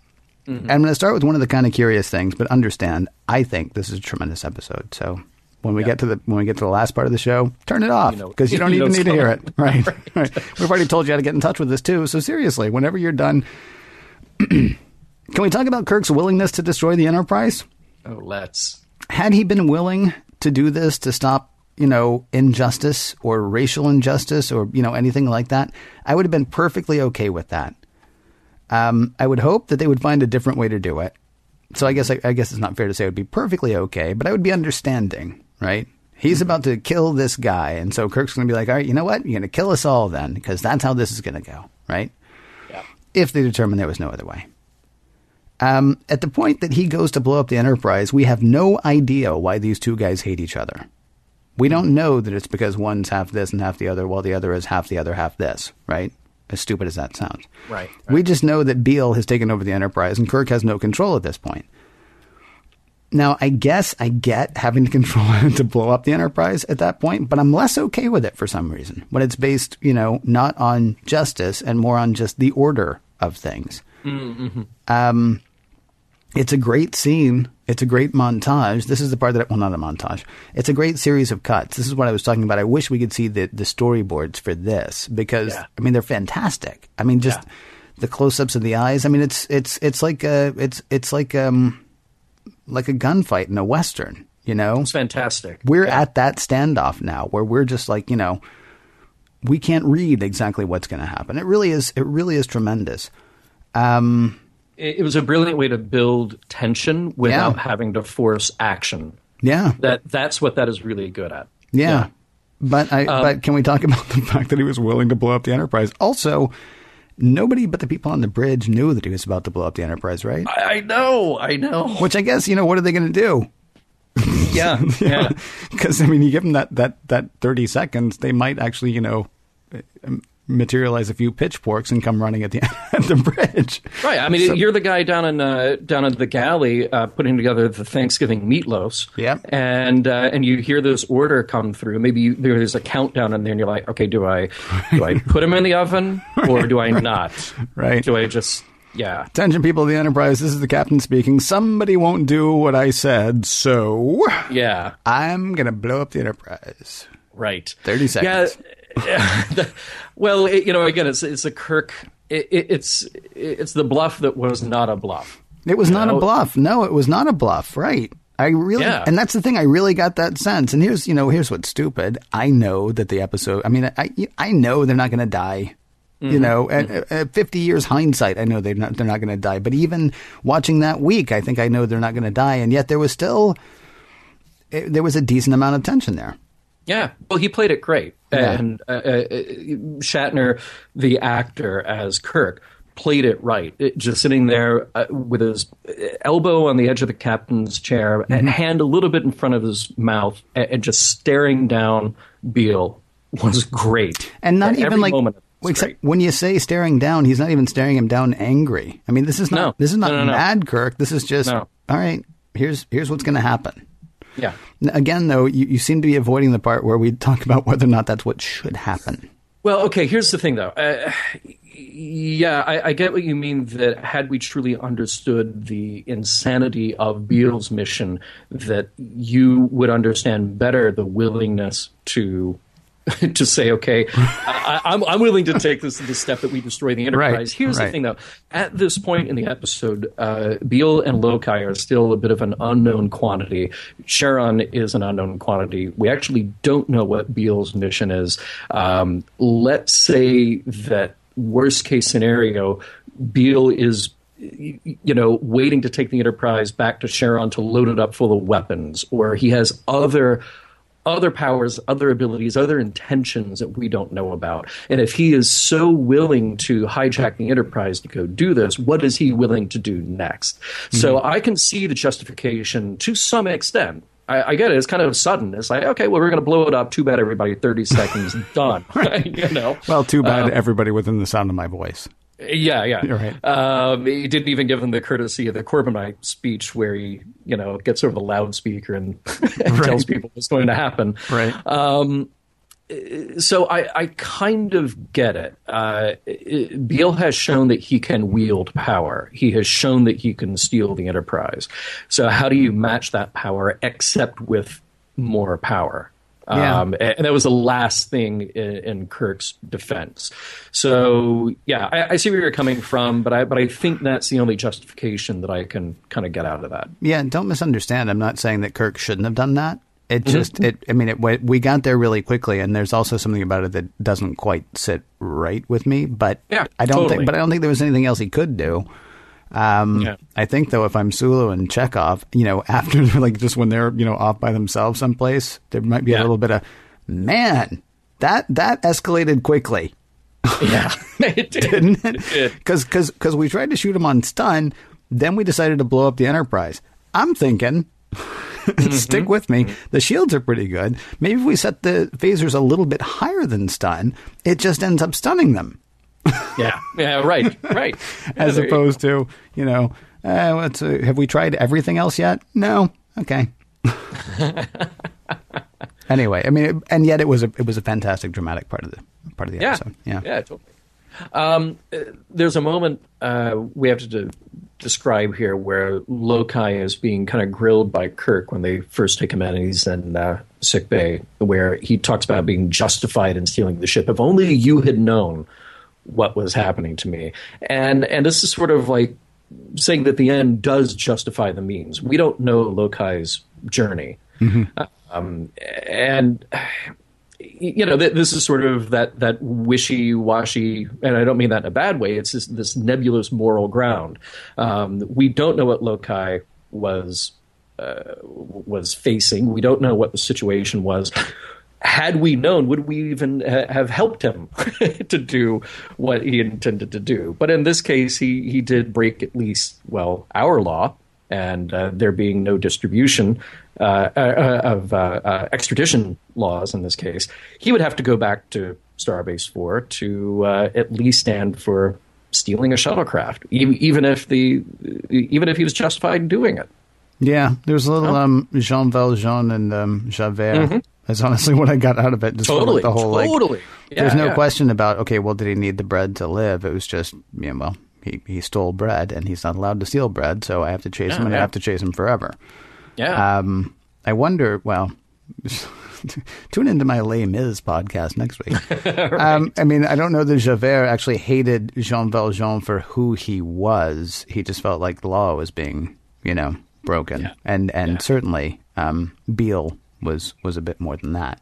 And I'm going to start with one of the kind of curious things, but understand, I think this is a tremendous episode. So when we get to the when we get to the last part of the show, turn it off because you, don't you even know need to hear it. [LAUGHS] something. Right. right. We've already told you how to get in touch with this too. So seriously, whenever you're done, [CLEARS THROAT] can we talk about Kirk's willingness to destroy the Enterprise? oh, let's. had he been willing to do this to stop, you know, injustice or racial injustice or, you know, anything like that, I would have been perfectly okay with that. Um, I would hope that they would find a different way to do it. So I guess I, I guess it's not fair to say it would be perfectly okay, but I would be understanding, right? He's about to kill this guy, and so Kirk's going to be like, "All right, you know what? You're going to kill us all then, because that's how this is going to go, right?" Yeah. If they determine there was no other way. Um, at the point that he goes to blow up the Enterprise, we have no idea why these two guys hate each other. We don't know that it's because one's half this and half the other, while the other is half the other, half this, right? As stupid as that sounds. Right, We just know that Bele has taken over the Enterprise and Kirk has no control at this point. Now, I guess I get having to control [LAUGHS] to blow up the Enterprise at that point, but I'm less okay with it for some reason when it's based, you know, not on justice and more on just the order of things. Um, it's a great scene. It's a great montage. This is the part that, well, not a montage. It's a great series of cuts. This is what I was talking about. I wish we could see the, the storyboards for this because, Yeah. I mean, they're fantastic. I mean, just Yeah. the close ups of the eyes. I mean, it's, it's, it's like a, it's, it's like, um, like a gunfight in a Western, you know? It's fantastic. We're at that standoff now where we're just like, you know, we can't read exactly what's going to happen. It really is, it really is tremendous. Um, It, it was a brilliant way to build tension without Yeah. having to force action. yeah. That that's what that is really good at. Yeah. But I Um, but can we talk [LAUGHS] about the fact that he was willing to blow up the Enterprise? Also, nobody but the people on the bridge knew that he was about to blow up the Enterprise, right? I, I know, I know. Which I guess, you know, what are they going to do? [LAUGHS] Yeah, [LAUGHS] yeah. Because I mean, you give them that that that 30 seconds, they might actually, you know, materialize a few pitchforks and come running at the [LAUGHS] at the bridge. Right. I mean, you're the guy down in uh, down in the galley uh, putting together the Thanksgiving meatloafs. Yeah. And uh, and you hear this order come through. Maybe you, there's a countdown in there, and you're like, okay, do I do I put them in the oven or do I not? [LAUGHS] Right. Do I just Yeah. Attention, people of the Enterprise. This is the captain speaking. Somebody won't do what I said, so Yeah. I'm gonna blow up the Enterprise. Right. 30 seconds. Yeah. [LAUGHS] well, it, you know, again, it's it's a Kirk. It, it, it's it's the bluff that was not a bluff. It was not a bluff. No, it was not a bluff. Right. I really, Yeah. and that's the thing. I really got that sense. And here's, you know, here's what's stupid. I know that the episode. I mean, I, I know they're not going to die. Mm-hmm. You know, at, at mm-hmm. uh, uh, 50 years hindsight, I know they're not. They're not going to die. But even watching that week, I think I know they're not going to die. And yet there was still, it, there was a decent amount of tension there. Yeah. Well, he played it great, Yeah. and uh, uh, Shatner, the actor as Kirk, played it right. It, just sitting there uh, with his elbow on the edge of the captain's chair, Mm-hmm. and hand a little bit in front of his mouth, and, and just staring down Bele was great. And not even like, except when you say staring down, he's not even staring him down angry. I mean, this is not, No. this is not No, no, mad Kirk. This is just, all right, here's, here's what's going to happen. Yeah. Again, though, you, you seem to be avoiding the part where we talk about whether or not that's what should happen. Well, okay. Here's the thing, though. Uh, yeah, I, I get what you mean. That had we truly understood the insanity of Bele's mission, that you would understand better the willingness to [LAUGHS] to say, okay, I, I'm, I'm willing to take this the step that we destroy the Enterprise. Right, Here's right. the thing, though. At this point in the episode, uh, Bele and Lokai are still a bit of an unknown quantity. Cheron is an unknown quantity. We actually don't know what Bele's mission is. Um, let's say that worst case scenario, Bele is you know, waiting to take the Enterprise back to Cheron to load it up full of weapons, or he has other other powers, other abilities, other intentions that we don't know about. And if he is so willing to hijack the Enterprise to go do this, what is he willing to do next? Mm-hmm. So I can see the justification to some extent. I, I get it. It's kind of sudden. It's like, okay, well, we're going to blow it up. Too bad, everybody. Thirty seconds, [LAUGHS] done. [LAUGHS] you know. Well, too bad um, everybody within the sound of my voice. Yeah, yeah. You're right. Um, he didn't even give him the courtesy of the Corbomite speech, where he, you know, gets over the loudspeaker and, [LAUGHS] [LAUGHS] and tells people what's going to happen. Right. So I, I kind of get it. Uh, it- Bele has shown that he can wield power. He has shown that he can steal the Enterprise. So how do you match that power except with more power? Yeah. Um, and that was the last thing in, in Kirk's defense. So yeah, I, I see where you're coming from, but I but I think that's the only justification that I can kind of get out of that. Yeah, don't misunderstand. I'm not saying that Kirk shouldn't have done that. Mm-hmm. It just, it. I mean, it, we- we got there really quickly, and there's also something about it that doesn't quite sit right with me. But Yeah, I don't totally. think. But I don't think there was anything else he could do. Um, Yeah. I think though, if I'm Sulu and Chekov, you know, [LAUGHS] after like just when they're you know off by themselves someplace, there might be a little bit of man that that escalated quickly. [LAUGHS] Yeah, [LAUGHS] it did. didn't it? Did. Because because we tried to shoot him on stun, then we decided to blow up the Enterprise. I'm thinking, Mm-hmm. stick with me. The shields are pretty good. Maybe if we set the phasers a little bit higher than stun, it just ends up stunning them, Yeah, [LAUGHS] yeah, right, right. [LAUGHS] Yeah, as opposed to you know, uh, what's uh, have we tried everything else yet? No. Okay. [LAUGHS] anyway, I mean, it, and yet it was a it was a fantastic dramatic part of the part of the yeah, episode. Yeah. yeah, totally. Um, uh, there's a moment uh, we have to de- describe here where Lokai is being kind of grilled by Kirk when they first take him in, and he's in uh, sick bay, where he talks about being justified in stealing the ship. If only you had known what was happening to me, and and this is sort of like saying that the end does justify the means. We don't know Lokai's journey, um, and you know, th- this is sort of that that wishy washy, and I don't mean that in a bad way. It's this, this nebulous moral ground. Um, we don't know what Lokai was uh, was facing. We don't know what the situation was. Had we known, would we even ha- have helped him [LAUGHS] to do what he intended to do? But in this case, he he did break at least well our law, and uh, there being no distribution uh, uh, of uh, uh, extradition laws in this case, he would have to go back to Starbase Four to uh, at least stand for stealing a shuttlecraft, e- even if the even if he was justified in doing it. Yeah, there's a little um, Jean Valjean and um, Javert. That's honestly [LAUGHS] what I got out of it. Just. Totally, the whole like, totally. Yeah, there's no yeah. question about okay, well, did he need the bread to live? It was just, yeah, well, he, he stole bread and he's not allowed to steal bread, so I have to chase Yeah, him and I have to chase him forever. Yeah. Um, I wonder. Well, [LAUGHS] tune into my Les Mis podcast next week. [LAUGHS] um, I mean, I don't know that Javert actually hated Jean Valjean for who he was. He just felt like the law was being, you know, broken, and and certainly um, Bele was was a bit more than that.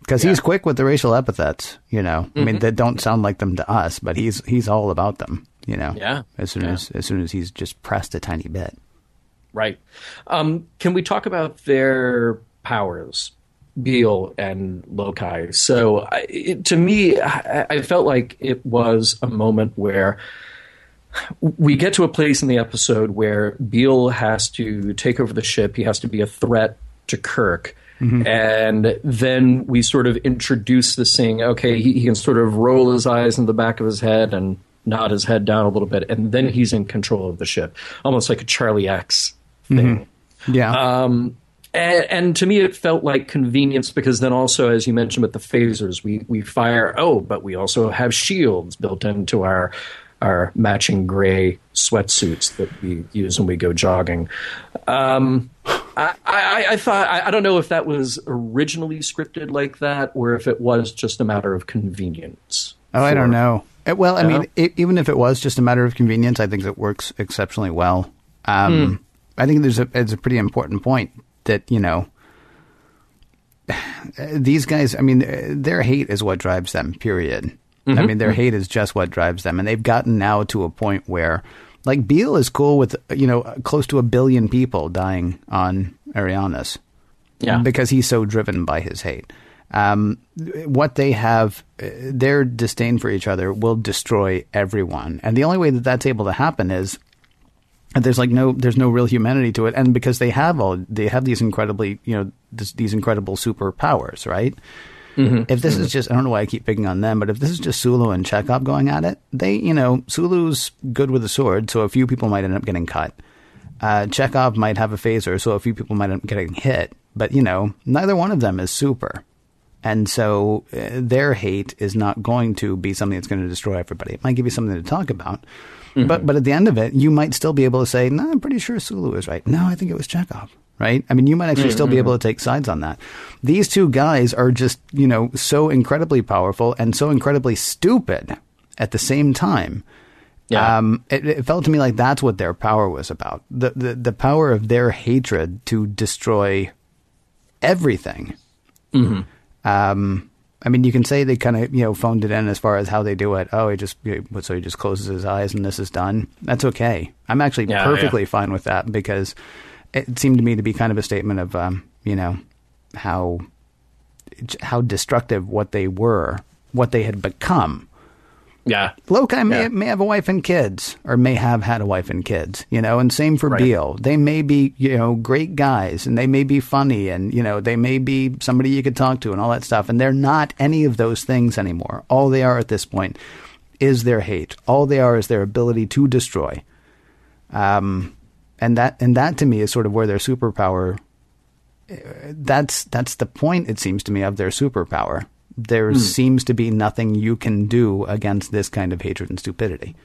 Because he's quick with the racial epithets, you know. I Mm-hmm. mean, that don't sound like them to us, but he's he's all about them, you know. Yeah. As soon Yeah. as as soon as he's just pressed a tiny bit. Right. Um, can we talk about their powers, Bele and Lokai? So, I, it, to me, I, I felt like it was a moment where we get to a place in the episode where Bele has to take over the ship. He has to be a threat to Kirk. And then we sort of introduce the thing. Okay, he, he can sort of roll his eyes in the back of his head and nod his head down a little bit, and then he's in control of the ship, almost like a Charlie X thing. Yeah. Um, and, and to me, it felt like convenience because then also, as you mentioned with the phasers, we we fire. Oh, but we also have shields built into our our matching gray sweatsuits that we use when we go jogging. Um, I, I, I thought I, I don't know if that was originally scripted like that or if it was just a matter of convenience. Oh, I don't know. Uh, Well, I mean, i even if it was just a matter of convenience, I think it works exceptionally well. Um, I think there's a it's a pretty important point that you know [SIGHS] these guys. I mean, their hate is what drives them. Period. I mean, their hate is just what drives them, and they've gotten now to a point where, like, Bele is cool with you know close to a billion people dying on Ariannus Yeah. because he's so driven by his hate. Um, what they have, their disdain for each other will destroy everyone, and the only way that that's able to happen is that there's like no, there's no real humanity to it, and because they have all, they have these incredibly, you know, this, these incredible superpowers, right? If this is just, I don't know why I keep picking on them, but if this is just Sulu and Chekov going at it, they, you know, Sulu's good with a sword, so a few people might end up getting cut. Uh, Chekov might have a phaser, so a few people might end up getting hit. But, you know, neither one of them is super. And so uh, their hate is not going to be something that's going to destroy everybody. It might give you something to talk about. But but at the end of it, you might still be able to say, no, I'm pretty sure Sulu is right. No, I think it was Chekov. Right? I mean, you might actually still be able to take sides on that. These two guys are just, you know, so incredibly powerful and so incredibly stupid at the same time. Yeah. Um, it, it felt to me like that's what their power was about. The, the the power of their hatred to destroy everything. Hmm. Um, I mean, you can say they kind of you know phoned it in as far as how they do it. Oh, he just so he just closes his eyes and this is done. That's okay. I'm actually Yeah, perfectly yeah. fine with that because it seemed to me to be kind of a statement of um, you know how how destructive what they were, what they had become. yeah. Lokai may, Yeah. may have a wife and kids, or may have had a wife and kids, you know, and same for Right. Bele. They may be, you know, great guys, and they may be funny, and, you know, they may be somebody you could talk to and all that stuff, and they're not any of those things anymore. All they are at this point is their hate. All they are is their ability to destroy. Um, and that, and that to me is sort of where their superpower that's that's the point it seems to me of their superpower. There hmm. seems to be nothing you can do against this kind of hatred and stupidity.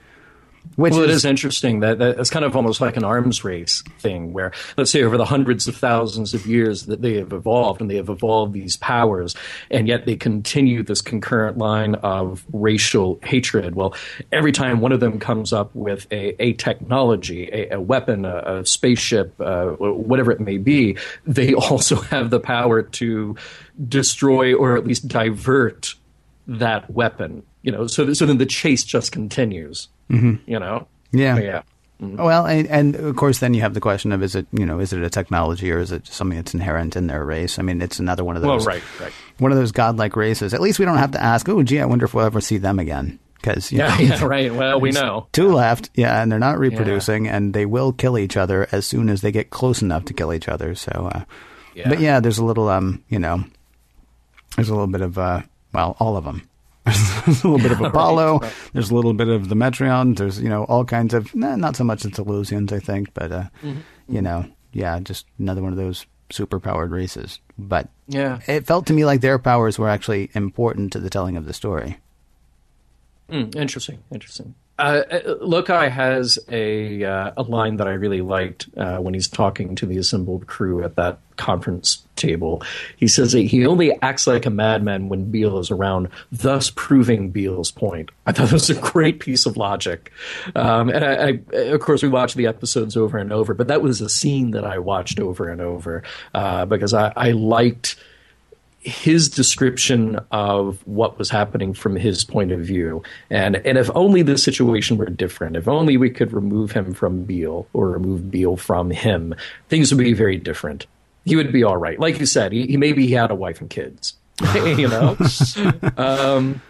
Which Well, it is, is interesting that, that it's kind of almost like an arms race thing, where let's say over the hundreds of thousands of years that they have evolved and they have evolved these powers, and yet they continue this concurrent line of racial hatred. Well, every time one of them comes up with a, a technology, a, a weapon, a, a spaceship, uh, whatever it may be, they [LAUGHS] also have the power to destroy or at least divert that weapon. You know, so so then the chase just continues. Mm-hmm. You know. Yeah. Yeah. well, and, and of course, then you have the question of is it you know is it a technology or is it something that's inherent in their race? I mean, it's another one of those. Well, right, right. one of those godlike races. At least we don't have to ask. Oh, gee, I wonder if we'll ever see them again. Because Yeah, [LAUGHS] yeah, right. Well, we know. Two left, yeah, and they're not reproducing, and they will kill each other as soon as they get close enough to kill each other. So, uh, Yeah. but yeah, there's a little, um, you know, there's a little bit of, uh, well, all of them. [LAUGHS] there's a little bit of Apollo. There's a little bit of the Metron. There's, you know, all kinds of, nah, not so much the Talosians, I think, but, uh, you know, yeah, just another one of those super powered races. But Yeah. it felt to me like their powers were actually important to the telling of the story. Mm, interesting. Interesting. Uh, Lokai has a uh, a line that I really liked uh, when he's talking to the assembled crew at that conference table. He says that he only acts like a madman when Bele is around, thus proving Bele's point. I thought that was a great piece of logic. Um, and I, I, of course, we watched the episodes over and over, but that was a scene that I watched over and over uh, because I, I liked his description of what was happening from his point of view. And and if only the situation were different, if only we could remove him from Bele or remove Bele from him, things would be very different. He would be all right. Like you said, he, he maybe he had a wife and kids, [LAUGHS] you know. [LAUGHS] um,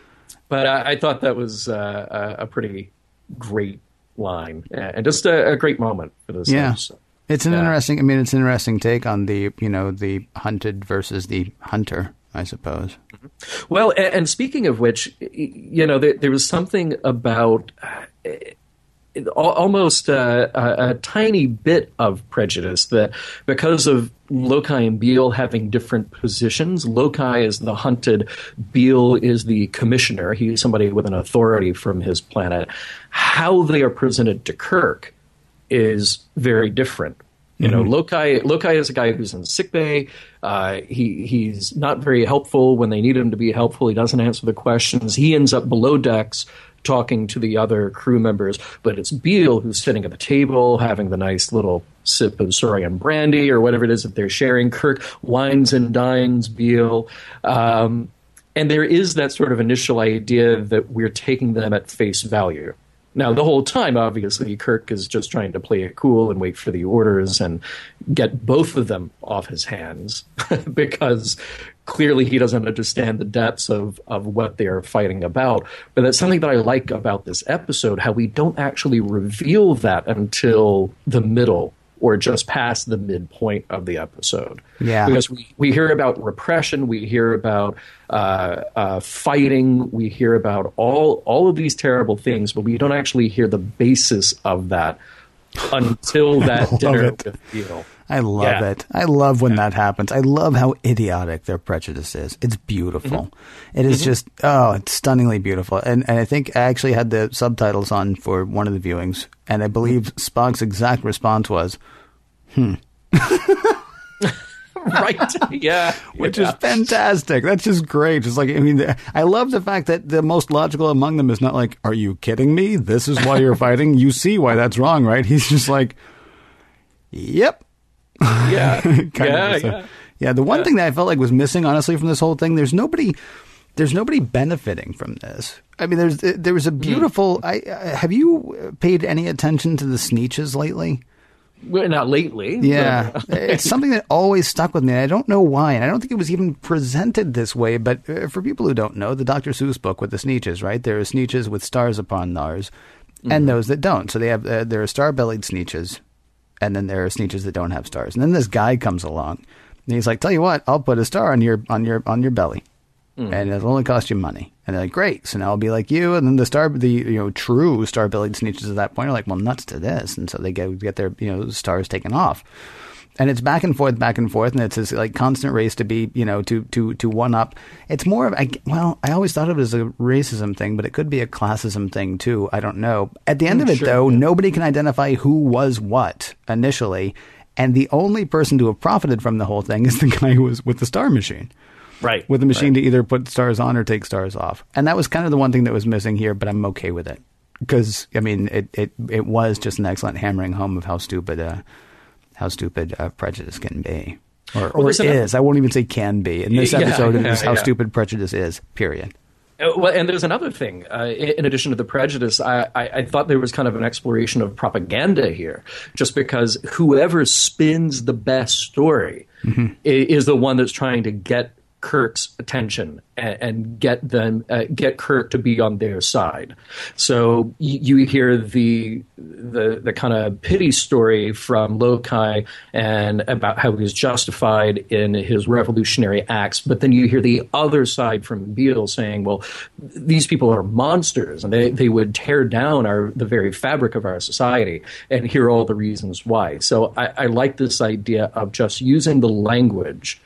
but I, I, thought that was uh, a, a, pretty great line and just a, a great moment for this. Yeah. Episode. It's an yeah. interesting. I mean, it's an interesting take on the you know the hunted versus the hunter. I suppose. Mm-hmm. Well, and, and, speaking of which, you know, there, there was something about. Uh, almost a, a, a, tiny bit of prejudice that because of Lokai and Bele having different positions, Lokai is the hunted, Bele is the commissioner. He's somebody with an authority from his planet. How they are presented to Kirk is very different. You know, mm-hmm. Lokai Lokai is a guy who's in sickbay. Uh, he he's not very helpful when they need him to be helpful. He doesn't answer the questions. He ends up below decks talking to the other crew members. But it's Bele who's sitting at the table having the nice little sip of Saurian brandy or whatever it is that they're sharing. Kirk wines and dines Bele. Um, and there is that sort of initial idea that we're taking them at face value. Now, the whole time, obviously, Kirk is just trying to play it cool and wait for the orders and get both of them off his hands [LAUGHS] because clearly he doesn't understand the depths of, of what they're fighting about. But that's something that I like about this episode how we don't actually reveal that until the middle or just past the midpoint of the episode. Yeah. Because we, we hear about repression, we hear about uh, uh, fighting, we hear about all all of these terrible things, but we don't actually hear the basis of that until [LAUGHS] that dinner it. with Bele. I love yeah. it. I love when yeah. that happens. I love how idiotic their prejudice is. It's beautiful. Mm-hmm. It is mm-hmm. just oh, it's stunningly beautiful. And and I think I actually had the subtitles on for one of the viewings, and I believe Spock's exact response was, "Hmm." [LAUGHS] right. Yeah. [LAUGHS] Which yeah. is fantastic. That's just great. It's like, I mean, I love the fact that the most logical among them is not like, are you kidding me? This is why you're [LAUGHS] fighting. You see why that's wrong, right? He's just like, yep. [LAUGHS] Yeah. [LAUGHS] yeah, yeah. Yeah. The one yeah. thing that I felt like was missing, honestly, from this whole thing, there's nobody. There's nobody benefiting from this. I mean, there's there was a hmm. beautiful. Mm. I uh, have you paid any attention to the Sneetches lately? Well, not lately. Yeah, [LAUGHS] it's something that always stuck with me. I don't know why, and I don't think it was even presented this way. But uh, for people who don't know, the Dr. Seuss book with the Sneetches, right? There are Sneetches with stars upon theirs, mm-hmm. and those that don't. So they have uh, there are star-bellied Sneetches, and then there are Sneetches that don't have stars. And then this guy comes along, and he's like, "Tell you what, I'll put a star on your on your on your belly, mm. and it'll only cost you money." And they're like, "Great, so now I'll be like you." And then the star, the you know true star-bellied Sneetches at that point are like, "Well, nuts to this," and so they get get their you know stars taken off and it's back and forth, back and forth, and it's this like constant race to be, you know, to to to one up. It's more of, I, well, I always thought of it as a racism thing, but it could be a classism thing too. I don't know. At the end of it, sure, though, yeah. nobody can identify who was what initially, and the only person to have profited from the whole thing is the [LAUGHS] guy who was with the star machine. Right. With the machine right. to either put stars on or take stars off. And that was kind of the one thing that was missing here, but I'm okay with it. Because, I mean, it, it, it was just an excellent hammering home of how stupid uh, how stupid uh, prejudice can be. Or, well, or is. I won't even say can be. In this episode, yeah, yeah, it is how yeah. stupid prejudice is, period. Uh, well, and there's another thing. Uh, in addition to the prejudice, I, I, I, thought there was kind of an exploration of propaganda here, just because whoever spins the best story mm-hmm. is the one that's trying to get Kirk's attention and, and get them uh, get Kirk to be on their side. So you, you hear the the the kind of pity story from Lokai and about how he's justified in his revolutionary acts, but then you hear the other side from Bele saying, "Well, these people are monsters, and they, they would tear down our the very fabric of our society." And here are all the reasons why. So I, I like this idea of just using the language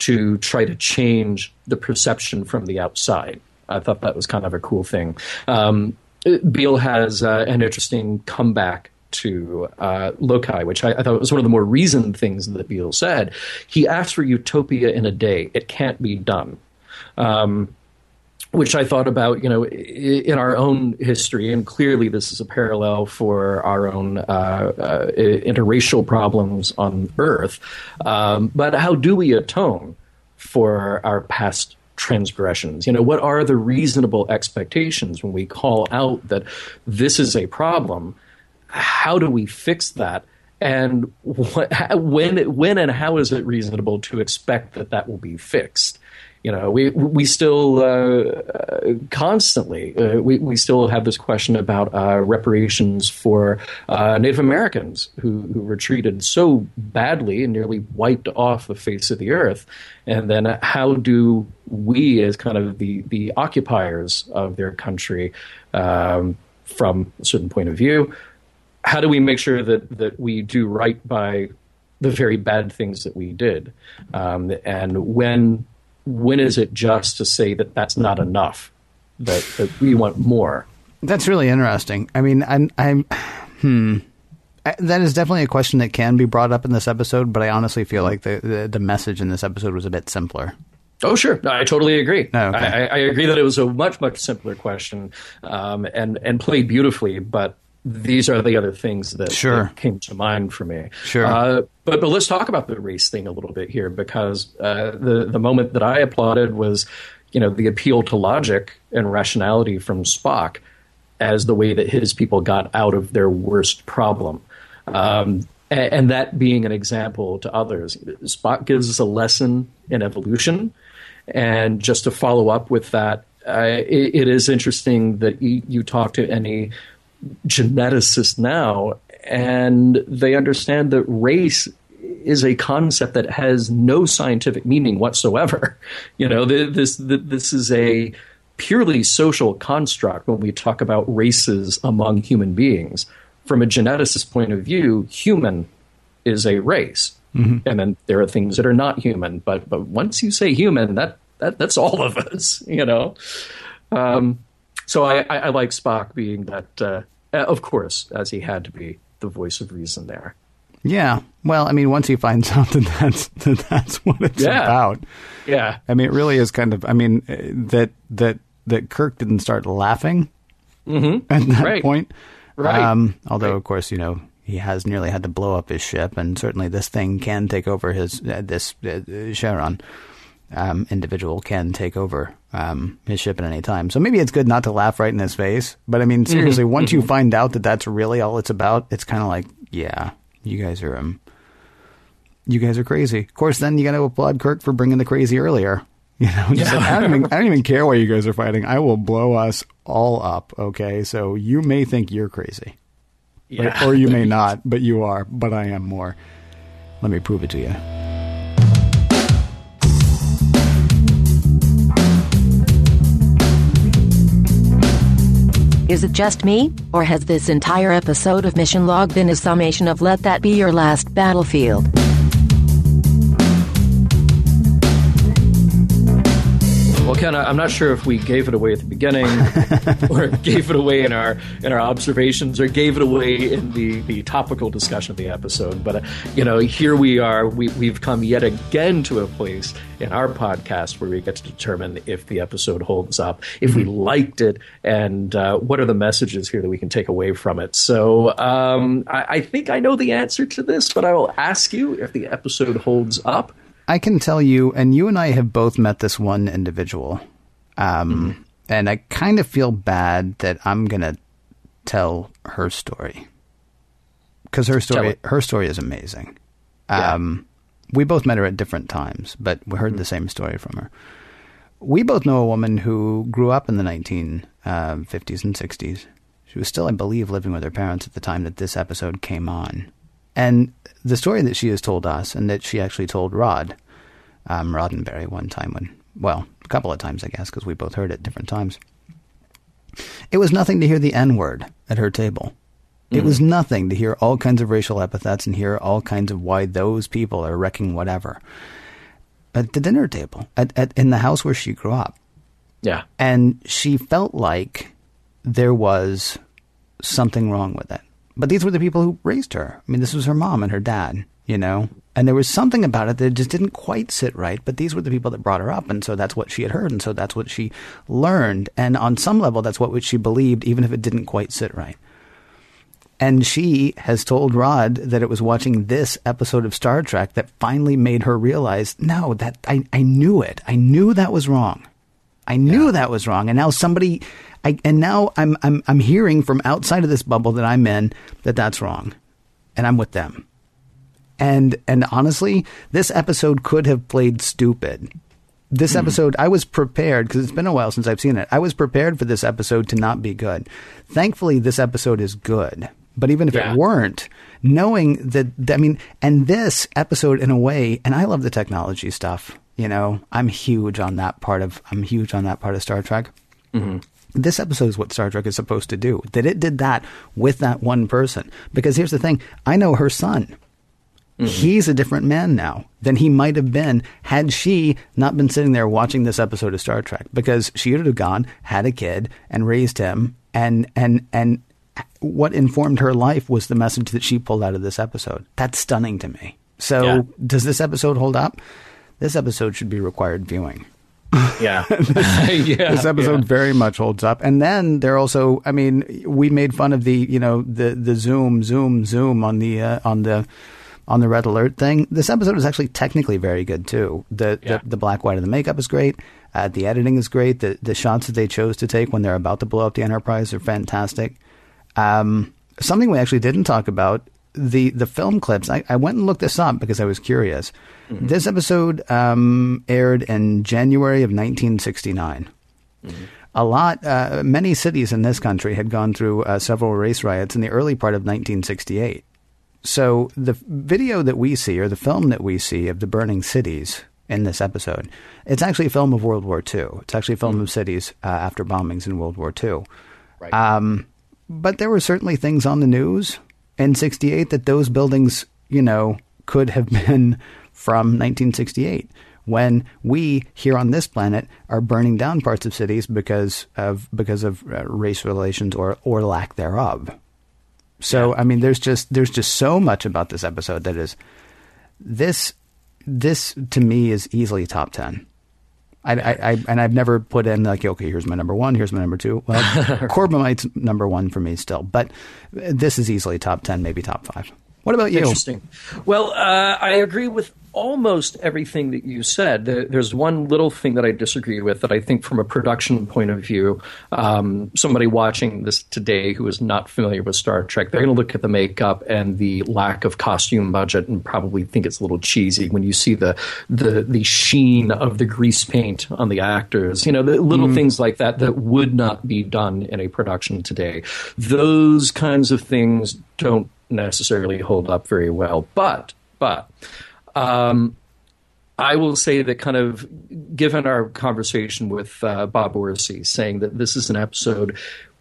to try to change the perception from the outside. I thought that was kind of a cool thing. Um, Bele has uh, an interesting comeback to uh, Lokai, which I, I, thought was one of the more reasoned things that Bele said. He asked for utopia in a day. It can't be done. Um, which I thought about, you know, in our own history, and clearly this is a parallel for our own uh, uh, interracial problems on Earth. Um, but how do we atone for our past transgressions? You know, what are the reasonable expectations when we call out that this is a problem? How do we fix that? And what, [LAUGHS] when, when and how is it reasonable to expect that that will be fixed? You know, we we still uh, constantly uh, we we still have this question about uh, reparations for uh, Native Americans who who were treated so badly and nearly wiped off the face of the earth, and then how do we, as kind of the the occupiers of their country, um, from a certain point of view, how do we make sure that that we do right by the very bad things that we did, um, and when when is it just to say that that's not enough? That, that we want more. That's really interesting. I mean, I'm, I'm, hmm. I, that is definitely a question that can be brought up in this episode, but I honestly feel like the, the, the message in this episode was a bit simpler. Oh, sure. I totally agree. Oh, okay. I, I, agree that it was a much, much simpler question um, and, and played beautifully, but these are the other things that, sure. that came to mind for me. Sure. Uh, but but let's talk about the race thing a little bit here because uh, the the moment that I applauded was, you know, the appeal to logic and rationality from Spock as the way that his people got out of their worst problem. Um, and, and that being an example to others. Spock gives us a lesson in evolution. And just to follow up with that, uh, it, it is interesting that you, you talk to any geneticists now, and they understand that race is a concept that has no scientific meaning whatsoever. [LAUGHS] You know, this this is a purely social construct when we talk about races among human beings. From a geneticist point of view, human is a race, mm-hmm. and then there are things that are not human. But but once you say human, that, that that's all of us. [LAUGHS] You know. Um, so I, I, I like Spock being that, uh, of course, as he had to be the voice of reason there. Yeah. Well, I mean, once he finds [LAUGHS] out that that's that that's what it's yeah. about. Yeah. I mean, it really is kind of. I mean, uh, that that that Kirk didn't start laughing mm-hmm. [LAUGHS] at that right. point. Right. Um, although, right. of course, you know, he has nearly had to blow up his ship, and certainly this thing can take over his uh, this uh, Cheron um, individual can take over um, his ship at any time. So maybe it's good not to laugh right in his face. But I mean, mm-hmm. seriously, mm-hmm. once you mm-hmm. find out that that's really all it's about, it's kind of like, yeah, you guys are um, you guys are crazy. Of course, then you got to applaud Kirk for bringing the crazy earlier. [LAUGHS] You know, yeah. like, I, don't even, I don't even care why you guys are fighting. I will blow us all up. Okay, so you may think you're crazy, yeah. or, or you may [LAUGHS] not, but you are. But I am more. Let me prove it to you. Is it just me, or has this entire episode of Mission Log been a summation of Let That Be Your Last Battlefield? Well, Ken, I'm not sure if we gave it away at the beginning, [LAUGHS] or gave it away in our in our observations, or gave it away in the, the topical discussion of the episode. But uh, you know, here we are. We, we've come yet again to a place in our podcast where we get to determine if the episode holds up, if we liked it, and uh, what are the messages here that we can take away from it. So um, I, I think I know the answer to this, but I will ask you if the episode holds up. I can tell you, and you and I have both met this one individual. Um, mm-hmm. And I kind of feel bad that I'm going to tell her story. Because her story, her story is amazing. Yeah. Um, we both met her at different times, but we heard mm-hmm. the same story from her. We both know a woman who grew up in the 1950s um, and 60s. She was still, I believe, living with her parents at the time that this episode came on. And the story that she has told us, and that she actually told Rod, um, Roddenberry, one time when, well, a couple of times, I guess, because we both heard it different times. It was nothing to hear the N word at her table. It mm. was nothing to hear all kinds of racial epithets and hear all kinds of why those people are wrecking whatever. At the dinner table, at, at in the house where she grew up. Yeah. And she felt like there was something wrong with it. But these were the people who raised her. I mean, this was her mom and her dad, you know? And there was something about it that just didn't quite sit right, but these were the people that brought her up. And so that's what she had heard. And so that's what she learned. And on some level, that's what she believed, even if it didn't quite sit right. And she has told Rod that it was watching this episode of Star Trek that finally made her realize, no, that I, I knew it. I knew that was wrong. I knew yeah. that was wrong. And now somebody, I, and now I'm, I'm, I'm hearing from outside of this bubble that I'm in that that's wrong. And I'm with them. And, and honestly, this episode could have played stupid. This mm. episode, I was prepared because it's been a while since I've seen it. I was prepared for this episode to not be good. Thankfully, this episode is good but even if yeah. it weren't, knowing that, I mean, and this episode in a way, and I love the technology stuff. You know, I'm huge on that part of, I'm huge on that part of Star Trek. Mm-hmm. This episode is what Star Trek is supposed to do. That it did that with that one person. Because here's the thing I know her son. Mm-hmm. He's a different man now than he might have been had she not been sitting there watching this episode of Star Trek because she would have gone, had a kid, and raised him and and and what informed her life was the message that she pulled out of this episode. That's stunning to me. So, yeah. does this episode hold up? This episode should be required viewing. [LAUGHS] Yeah. [LAUGHS] this, yeah. This episode yeah. very much holds up. And then they're also, I mean, we made fun of the, you know, the the zoom, zoom, zoom on the uh, on the on the red alert thing. This episode is actually technically very good too. The yeah. the, the, black white of the makeup is great. Uh, the editing is great. The the shots that they chose to take when they're about to blow up the Enterprise are fantastic. Um, something we actually didn't talk about the the film clips. I, I went and looked this up because I was curious. Mm-hmm. This episode um, aired in January of 1969. Mm-hmm. A lot, uh, many cities in this country had gone through uh, several race riots in the early part of 1968. So the video that we see, or the film that we see of the burning cities in this episode, it's actually a film of World War II. It's actually a film mm-hmm. of cities uh, after bombings in World War II. Right. Um, but there were certainly things on the news in 68 that those buildings, you know, could have [LAUGHS] been from 1968 when we here on this planet are burning down parts of cities because of because of uh, race relations or or lack thereof. So. I mean there's just there's just so much about this episode that is this this to me is easily top 10. I, I, I, and I've never put in like, okay, here's my number one, here's my number two. Well, [LAUGHS] Corbomite's number one for me still, but this is easily top ten, maybe top five. What about you? Interesting. Well, uh, I agree with almost everything that you said. There's one little thing that I disagree with that I think, from a production point of view, um, somebody watching this today who is not familiar with Star Trek, they're going to look at the makeup and the lack of costume budget and probably think it's a little cheesy when you see the the the sheen of the grease paint on the actors. You know, the little mm. things like that that would not be done in a production today. Those kinds of things don't necessarily hold up very well, but but um, I will say that kind of given our conversation with uh, Bob Orci saying that this is an episode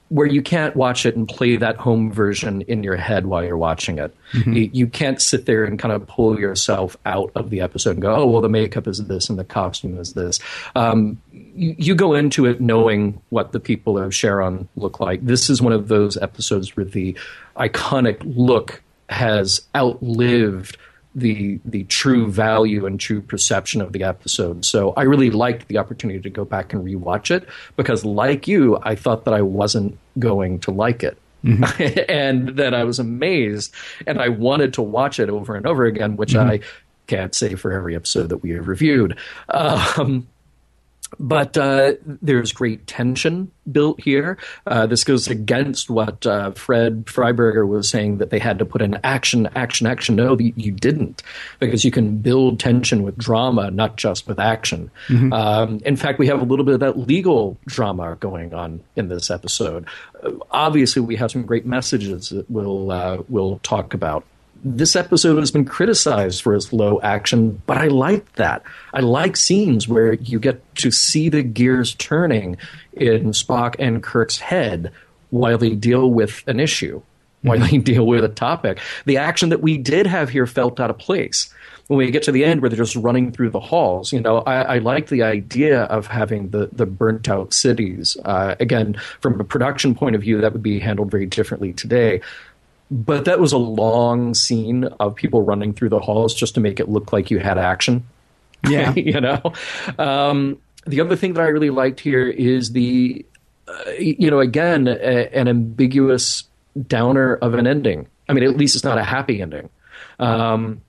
where you can't watch it and play that home version in your head while you're watching it. Mm-hmm. You, you, can't sit there and kind of pull yourself out of the episode and go, oh, well, the makeup is this and the costume is this. Um, you, you, go into it knowing what the people of Cheron look like. This is one of those episodes where the iconic look has outlived the the true value and true perception of the episode. So I really liked the opportunity to go back and rewatch it because, like you, I thought that I wasn't going to like it. Mm-hmm. [LAUGHS] and that I was amazed, and I wanted to watch it over and over again, which mm-hmm. I can't say for every episode that we have reviewed. Um, but uh, there's great tension built here. Uh, this goes against what uh, Fred Freiberger was saying that they had to put in action, action, action. No, you didn't, because you can build tension with drama, not just with action. Mm-hmm. Um, in fact, we have a little bit of that legal drama going on in this episode. Obviously, we have some great messages that we'll uh, we'll talk about this episode has been criticized for its low action, but I like that. I like scenes where you get to see the gears turning in Spock and Kirk's head while they deal with an issue, while they deal with a topic. The action that we did have here felt out of place. when we get to the end where they're just running through the halls, you know, I, I like the idea of having the the burnt out cities. Uh, again, from a production point of view, that would be handled very differently today. But that was a long scene of people running through the halls just to make it look like you had action. [LAUGHS] Yeah. you know. Um, the other thing that I really liked here is the, uh, you know, again, a, an ambiguous downer of an ending. I mean, at least it's not a happy ending. Um,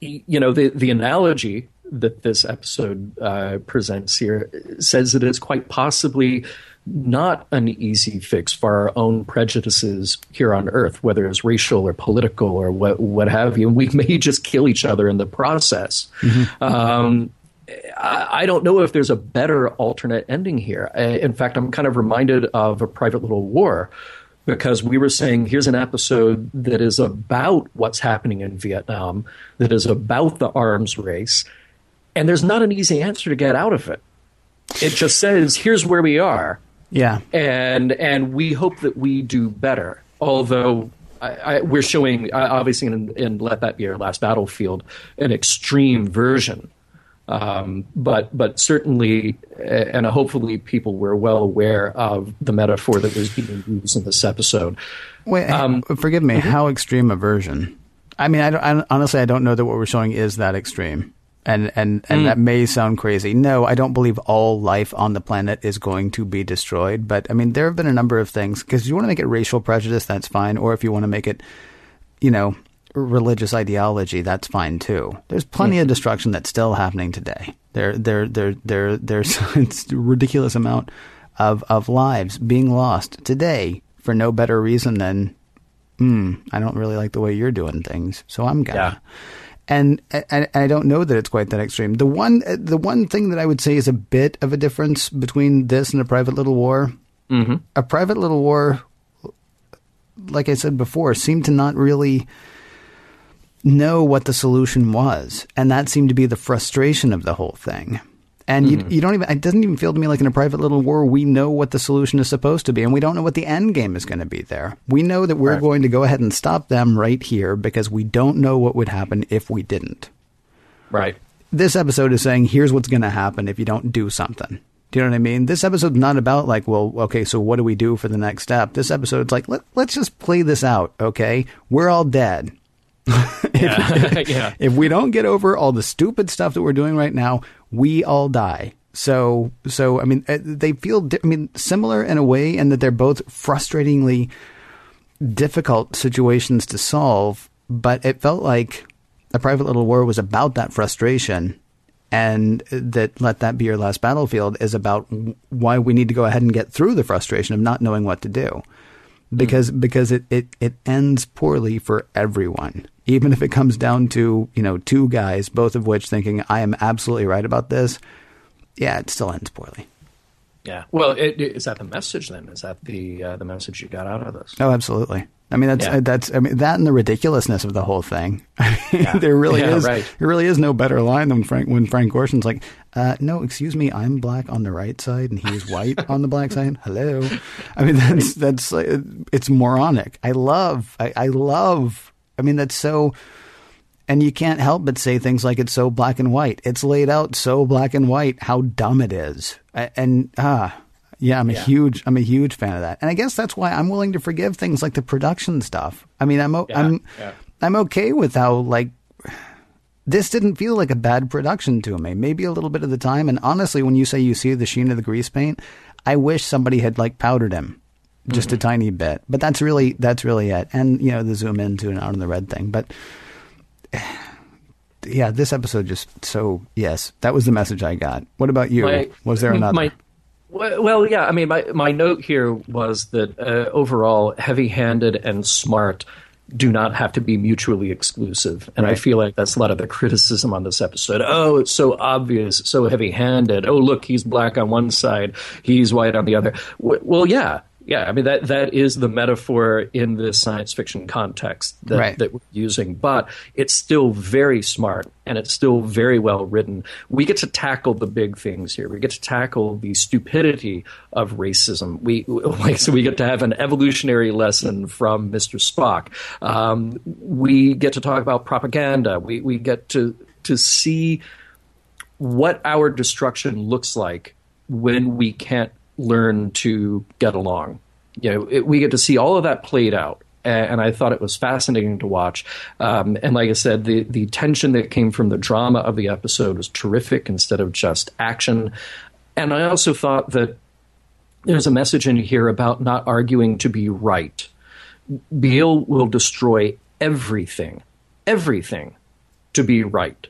you know, the the analogy that this episode uh, presents here says that it's quite possibly not an easy fix for our own prejudices here on Earth, whether it's racial or political or what what have you. And we [LAUGHS] may just kill each other in the process. Mm-hmm. Um, I, I don't know if there's a better alternate ending here. In fact, I'm kind of reminded of a Private Little War because we were saying here's an episode that is about what's happening in Vietnam, that is about the arms race, and there's not an easy answer to get out of it. It just says here's where we are, yeah, and and we hope that we do better. Although I, I, we're showing obviously in, in Let That Be Our Last Battlefield an extreme version um, but but certainly, and hopefully, people were well aware of the metaphor that was being used in this episode. Wait, um, forgive me. Mm-hmm. How extreme a version? I mean, I, I, honestly I don't know that what we're showing is that extreme, and and and mm. that may sound crazy. No, I don't believe all life on the planet is going to be destroyed. But I mean, there have been a number of things because you want to make it racial prejudice, that's fine, or if you want to make it, you know, religious ideology, that's fine too. There's plenty of destruction that's still happening today. There, there, there, there, there's [LAUGHS] a ridiculous amount of of lives being lost today for no better reason than, hmm, I don't really like the way you're doing things, so I'm gonna. Yeah. And I, I don't know that it's quite that extreme. The one, the one thing that I would say is a bit of a difference between this and a private little war. Mm-hmm. A private little war, like I said before, seemed to not really know what the solution was. And that seemed to be the frustration of the whole thing. And mm-hmm. you, you don't even, it doesn't even feel to me like in a private little war, we know what the solution is supposed to be. And we don't know what the end game is going to be there. We know that we're right. going to go ahead and stop them right here because we don't know what would happen if we didn't. Right. This episode is saying, here's what's going to happen if you don't do something. Do you know what I mean? This episode's not about like, well, okay, so what do we do for the next step? This episode's like, let, let's just play this out, okay? We're all dead [LAUGHS] if, yeah. [LAUGHS] yeah. if we don't get over all the stupid stuff that we're doing right now, we all die. So, so I mean, uh, they feel, I mean, similar in a way, in that they're both frustratingly difficult situations to solve. But it felt like a private little war was about that frustration, and that let that be your last battlefield is about why we need to go ahead and get through the frustration of not knowing what to do because mm. because it, it it ends poorly for everyone even if it comes down to you know two guys, both of which thinking I am absolutely right about this, yeah, it still ends poorly. Yeah. Well, it, it, is that the message then? Is that the uh, the message you got out of this? Oh, absolutely. I mean, that's yeah. that's I mean that and the ridiculousness of the whole thing. [LAUGHS] yeah. there really yeah, is right. there really is no better line than Frank when Frank Gorshin's like, uh, "No, excuse me, I'm black on the right side and he's white on the black side." Hello. I mean, [LAUGHS] that's that's it's moronic. I love I, I love I mean, that's so. And you can't help but say things like it's so black and white. It's laid out so black and white how dumb it is. And ah, yeah, I'm a yeah. huge I'm a huge fan of that. And I guess that's why I'm willing to forgive things like the production stuff. I mean, I'm yeah, I'm yeah. I'm okay with how like this didn't feel like a bad production to me. Maybe a little bit of the time. And honestly, when you say you see the sheen of the grease paint, I wish somebody had like powdered him just mm-hmm. a tiny bit. But that's really that's really it. And you know the zoom into and out on the red thing. But [SIGHS] yeah, this episode just so yes, that was the message I got. What about you? My, was there [LAUGHS] another? My, well, yeah. I mean, my my note here was that uh, overall, heavy-handed and smart do not have to be mutually exclusive. And right. I feel like that's a lot of the [LAUGHS] criticism on this episode. Oh, it's so obvious, so heavy handed. Oh, look, he's black on one side, he's white on the other. well, yeah, yeah, I mean that that is the metaphor in this science fiction context that, Right. that we're using, but it's still very smart and it's still very well written. We get to tackle the big things here. We get to tackle the stupidity of racism. We [LAUGHS] like so we get to have an evolutionary lesson from Mr. Spock. Um, we get to talk about propaganda. We we get to to see what our destruction looks like when we can't learn to get along. You know, it, we get to see all of that played out. And I thought it was fascinating to watch. Um, and like I said, the, the tension that came from the drama of the episode was terrific instead of just action. And I also thought that there's a message in here about not arguing to be right. Bele will destroy everything, everything to be right.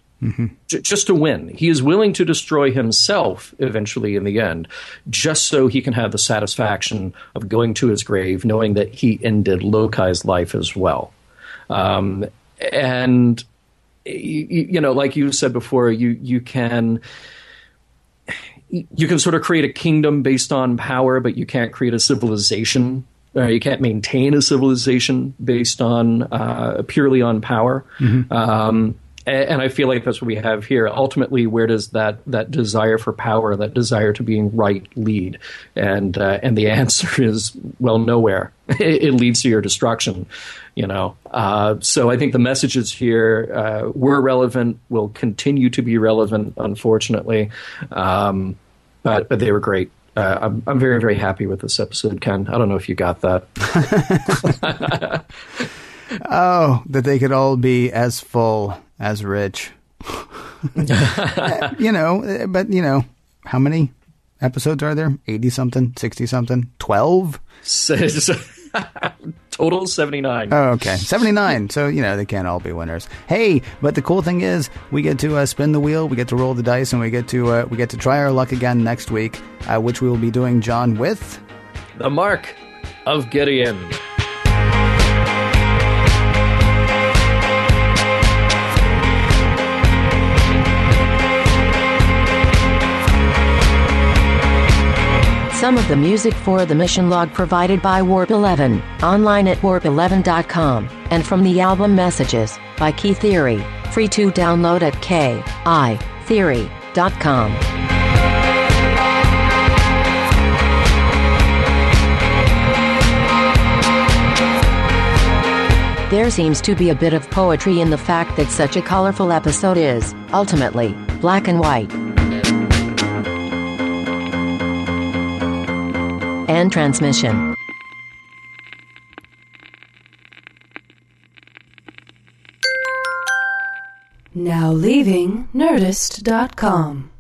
J- just to win. He is willing to destroy himself eventually in the end, just so he can have the satisfaction of going to his grave knowing that he ended Lokai's life as well. Um, and, y- y- you know, like you said before, you, you can you can sort of create a kingdom based on power, but you can't create a civilization. Uh, you can't maintain a civilization based on uh, purely on power. Um, a- and I feel like that's what we have here. Ultimately, where does that that desire for power, that desire to being right, lead? And uh, and the [LAUGHS] answer is well, nowhere. it, leads to your destruction. You know. Uh, so I think the messages here uh, were relevant, will continue to be relevant, unfortunately. Um, but but they were great. Uh, I'm I'm very very happy with this episode, Ken. I don't know if you got that. [LAUGHS] Oh, that they could all be as full as rich. [LAUGHS] you know, but you know, how many episodes are there? 80 something, 60 something, 12? [LAUGHS] Total seventy nine. Oh, okay. 79. So, you know, they can't all be winners. Hey, but the cool thing is we get to uh, spin the wheel, we get to roll the dice, and we get to uh, we get to try our luck again next week, uh, which we will be doing, John, with... the mark of Gideon. Some of the music for the mission log provided by Warp 11, online at warp11.com, and from the album Messages by Kitheory, free to download at kitheory.com. There seems to be a bit of poetry in the fact that such a colorful episode is, ultimately, black and white. End transmission. Now leaving Nerdist.com.